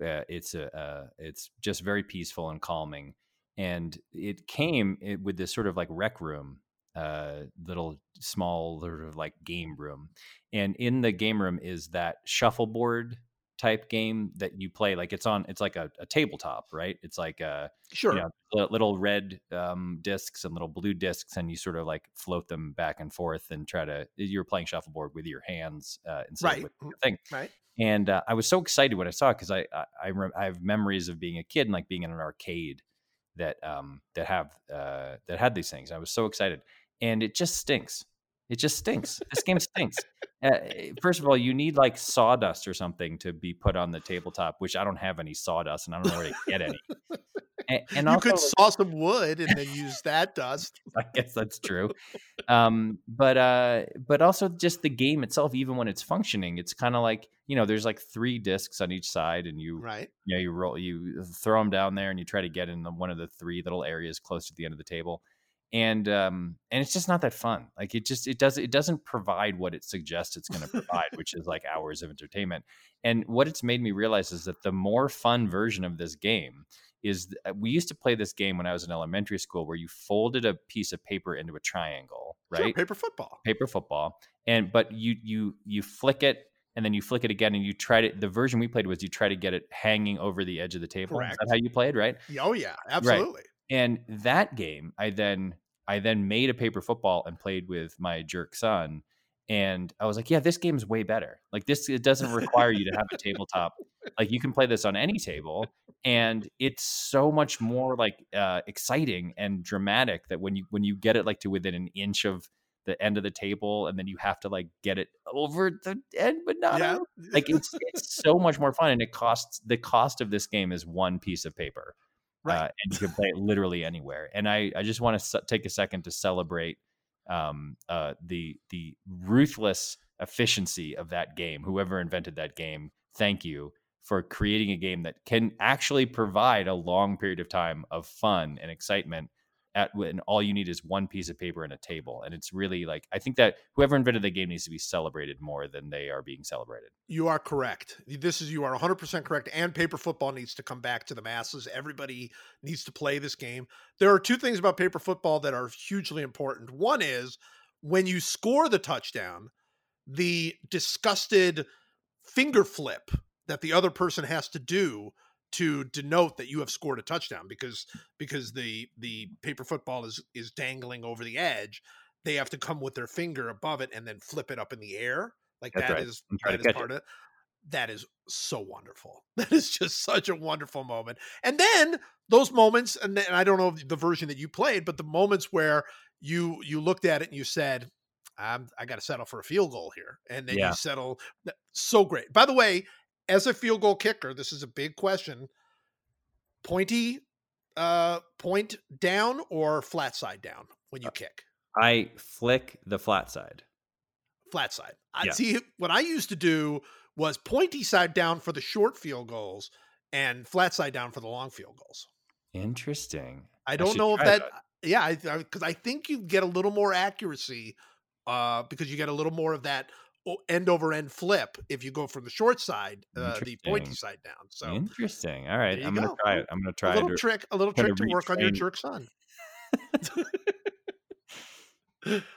uh, it's a uh, it's just very peaceful and calming. And it came it, with this sort of like rec room, uh, little small sort of like game room, and in the game room is that shuffleboard type game that you play. Like it's on, it's like a, a tabletop, right? It's like a Sure. you know, little red um, discs and little blue discs, and you sort of like float them back and forth and try to. You're playing shuffleboard with your hands uh, instead Right. of with the thing. Right. And uh, I was so excited when I saw it because I I, I, rem- I have memories of being a kid and like being in an arcade that um that have uh that had these things. I was so excited, and it just stinks. It just stinks. this game stinks. Uh, first of all, you need like sawdust or something to be put on the tabletop, which I don't have any sawdust, and I don't know where to get any. And, and you also, could saw some wood and then use that dust. I guess that's true. Um, but uh, but also just the game itself, even when it's functioning, it's kind of like you know, there's like three discs on each side, and you Right. you know, you roll, you throw them down there, and you try to get in the, one of the three little areas close to the end of the table, and um, and it's just not that fun. Like it just it does it doesn't provide what it suggests it's going to provide, which is like hours of entertainment. And what it's made me realize is that the more fun version of this game is uh, we used to play this game when I was in elementary school, where you folded a piece of paper into a triangle, Sure, right? paper football. paper football and but you you you flick it and then you flick it again and you try to the version we played was you try to get it hanging over the edge of the table is Correct. that how you played right Oh yeah, absolutely. And that game i then i then made a paper football and played with my jerk son and i was like yeah this game's way better. Like this it doesn't require you to have a tabletop. Like you can play this on any table. And it's so much more like uh exciting and dramatic that when you when you get it like to within an inch of the end of the table and then you have to like get it over the end but not yeah. like it's it's so much more fun and it costs the cost of this game is one piece of paper Right. uh, and you can play it literally anywhere and i i just want to se- take a second to celebrate um uh the the ruthless efficiency of that game whoever invented that game thank you for creating a game that can actually provide a long period of time of fun and excitement at when all you need is one piece of paper and a table and it's really like i think that whoever invented the game needs to be celebrated more than they are being celebrated You are correct. This is you are 100% correct and paper football needs to come back to the masses. Everybody needs to play this game. There are two things about paper football that are hugely important. One is when you score the touchdown, the disgusted finger flip that the other person has to do to denote that you have scored a touchdown because because the the paper football is is dangling over the edge they have to come with their finger above it and then flip it up in the air like That's that right. is And try to that is part of that is so wonderful that is just such a wonderful moment and then those moments and, then, and i don't know the version that you played but the moments where you you looked at it and you said I'm, i got to settle for a field goal here and then Yeah. you settle so great by the way as a field goal kicker this is a big question pointy uh point down or flat side down when you kick? I flick the flat side. Flat side. I Yeah. see what i used to do was pointy side down for the short field goals and flat side down for the long field goals. Interesting. I don't should know if try that yeah i because I, think you get a little more accuracy uh because you get a little more of that end over end flip if you go from the short side uh, the pointy side down so Interesting. All right, I'm gonna go. try it. I'm gonna try a little to. trick a little trick to to work on your jerk son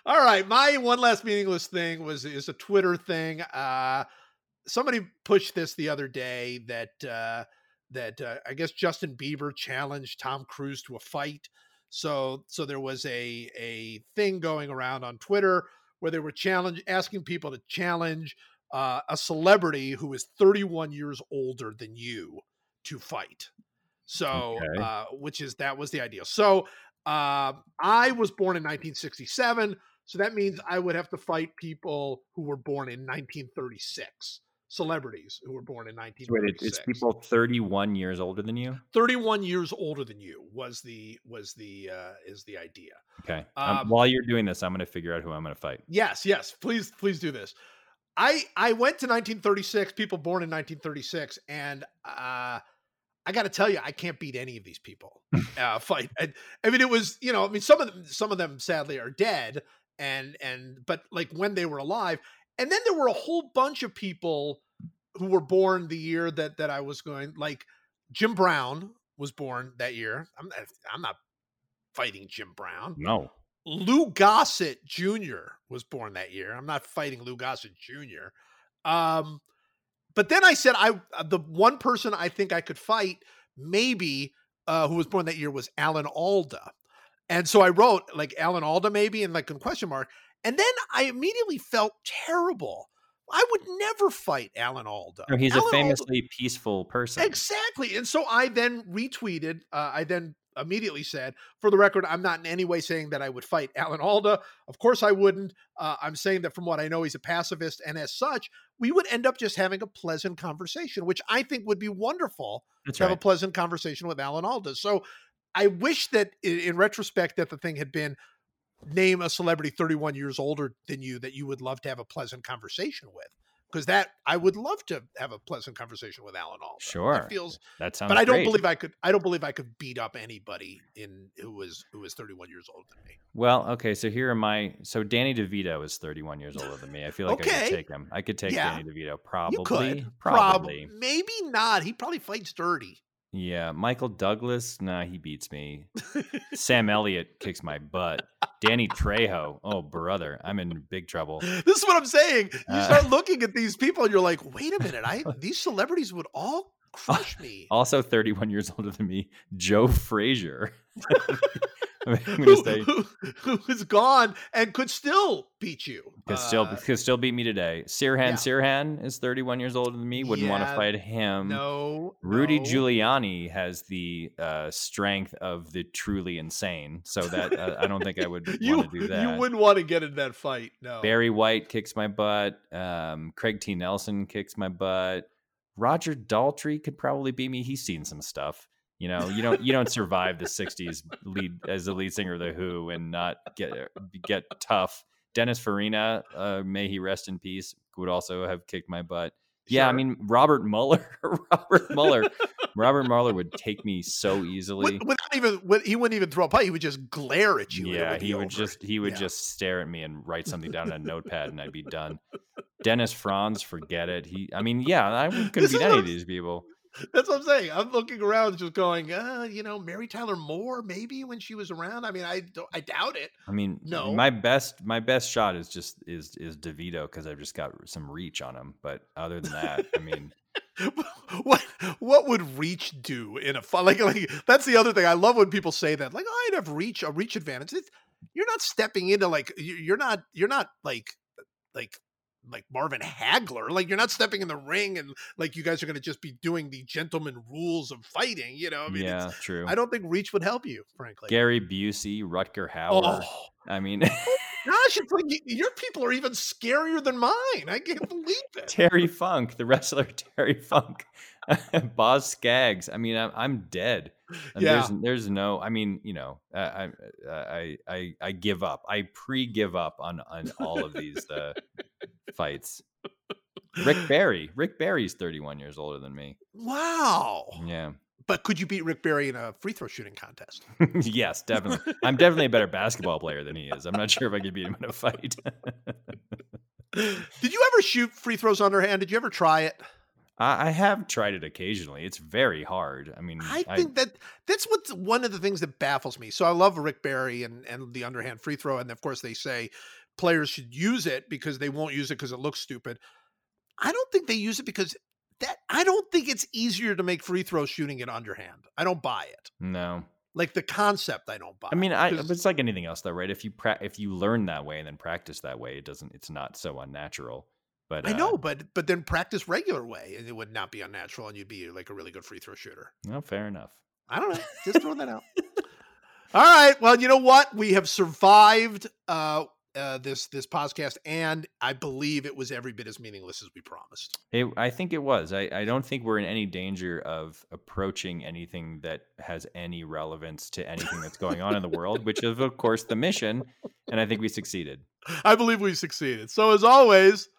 all right my one last meaningless thing was is a twitter thing uh somebody pushed this the other day that uh that uh, i guess justin bieber challenged tom cruise to a fight so so there was a a thing going around on twitter where they were challenge asking people to challenge uh, a celebrity who is 31 years older than you to fight. So Okay. uh which is that was the idea. So uh, I was born in 1967, so that means I would have to fight people who were born in 1936, celebrities who were born in Wait, 1936. it's people 31 years older than you. 31 years older than you was the was the uh, is the idea. Okay. Um, Um, while you're doing this, I'm gonna figure out who I'm gonna fight. Yes, yes, please please do this. I I went to 1936, people born in 1936, and uh, I got to tell you, I can't beat any of these people. Uh, fight. I, I mean, it was you know, I mean, some of them, some of them sadly are dead, and and but like when they were alive, and then there were a whole bunch of people who were born the year that that I was going. Like Jim Brown was born that year. I'm not, I'm not fighting Jim Brown. No. Lou Gossett Jr. was born that year. I'm not fighting Lou Gossett Jr. Um, but then I said I uh, the one person I think I could fight maybe uh, who was born that year was Alan Alda, and so I wrote like Alan Alda maybe and like a question mark, and then I immediately felt terrible. I would never fight Alan Alda. No, he's Alan a Alda- famously peaceful person. Exactly. And so I then retweeted, uh, I then immediately said, for the record, I'm not in any way saying that I would fight Alan Alda. Of course I wouldn't. Uh, I'm saying that from what I know, he's a pacifist. And as such, we would end up just having a pleasant conversation, which I think would be wonderful That's to have a pleasant conversation with Alan Alda. So I wish that in retrospect that the thing had been name a celebrity 31 years older than you that you would love to have a pleasant conversation with. Because that I would love to have a pleasant conversation with Alan Alda. Sure. That feels That sounds but I don't great. believe I could. I don't believe I could beat up anybody in who was who was 31 years older than me. Well, okay, so here are my so Danny DeVito is 31 years older than me. I feel like I could take him. I could take Yeah. Danny DeVito probably. you could Probably. Prob- maybe not. He probably fights dirty. Yeah, Michael Douglas, nah, he beats me. Sam Elliott kicks my butt. Danny Trejo, oh brother, I'm in big trouble. This is what I'm saying. You Uh, start looking at these people, and you're like, wait a minute. I these celebrities would all crush me. Also 31 years older than me, Joe Frazier. I'm who, say who, who is gone and could still beat you. could still Uh, could still beat me today. Sirhan yeah. Sirhan is 31 years older than me. Wouldn't want to fight him. no, Rudy no. Giuliani has the uh, strength of the truly insane, so that uh, I don't think I would You, want to do that. you wouldn't want to get in that fight. No. Barry White kicks my butt. Um, Craig T. Nelson kicks my butt. Roger Daltrey could probably be me. He's seen some stuff. You know, you don't you don't survive the '60s lead as the lead singer of the Who and not get get tough. Dennis Farina, uh, may he rest in peace, would also have kicked my butt. Yeah, I mean Robert Mueller. Robert Mueller. Robert Mueller would take me so easily. Without even he wouldn't even throw a fight. He would just glare at you. Yeah, would he would over. just he would Yeah. just stare at me and write something down on a notepad, and I'd be done. Dennis Franz, forget it. He, I mean, yeah, I couldn't This beat any of these people. That's what I'm saying. I'm looking around, just going, uh, you know, Mary Tyler Moore, maybe when she was around. I mean, I don't, I doubt it. I mean, No. my best my best shot is just is is DeVito because I've just got some reach on him. But other than that, I mean, what what would reach do in a fight? Like, like that's the other thing. I love when people say that. Like, oh, I'd have reach a reach advantage. It's, you're not stepping into like you- you're not you're not like like like Marvin Hagler. Like you're not stepping in the ring and like you guys are going to just be doing the gentleman rules of fighting. You know, I mean, yeah, it's, true. I don't think reach would help you, frankly. Gary Busey, Rutger Hauer. Oh, I mean, oh gosh, it's like your people are even scarier than mine. I can't believe it. Terry Funk, the wrestler Terry Funk, Boz Skaggs. I mean, I'm, I'm dead. And Yeah. There's, there's no. I mean, you know, I, I, I, I, I give up. I pre-give up on on all of these uh, fights. Rick Barry. Rick Barry's 31 years older than me. Wow. Yeah. But could you beat Rick Barry in a free throw shooting contest? yes, definitely. I'm definitely a better basketball player than he is. I'm not sure if I could beat him in a fight. Did you ever shoot free throws underhand? Did you ever try it? I, I have tried it occasionally. It's very hard. I mean, I think that that's what's one of the things that baffles me. So I love Rick Barry and and the underhand free throw, and of course they say players should use it because they won't use it because it looks stupid. I don't think they use it because that I don't think it's easier to make free throws shooting it underhand. I don't buy it. no. Like the concept, I don't buy. I mean, I, it's like anything else, though, right? If you pra- if you learn that way and then practice that way, it doesn't. It's not so unnatural. But I uh, know, but but then practice regular way, and it would not be unnatural, and you'd be like a really good free throw shooter. No, fair enough. I don't know. Just throw that out. All right. Well, you know what? We have survived uh, uh, this this podcast, and I believe it was every bit as meaningless as we promised. It, I think it was. I, I don't think we're in any danger of approaching anything that has any relevance to anything that's going on in the world, which is, of course, the mission. And I think we succeeded. I believe we succeeded. So, as always,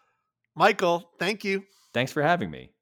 Michael, thank you. Thanks for having me.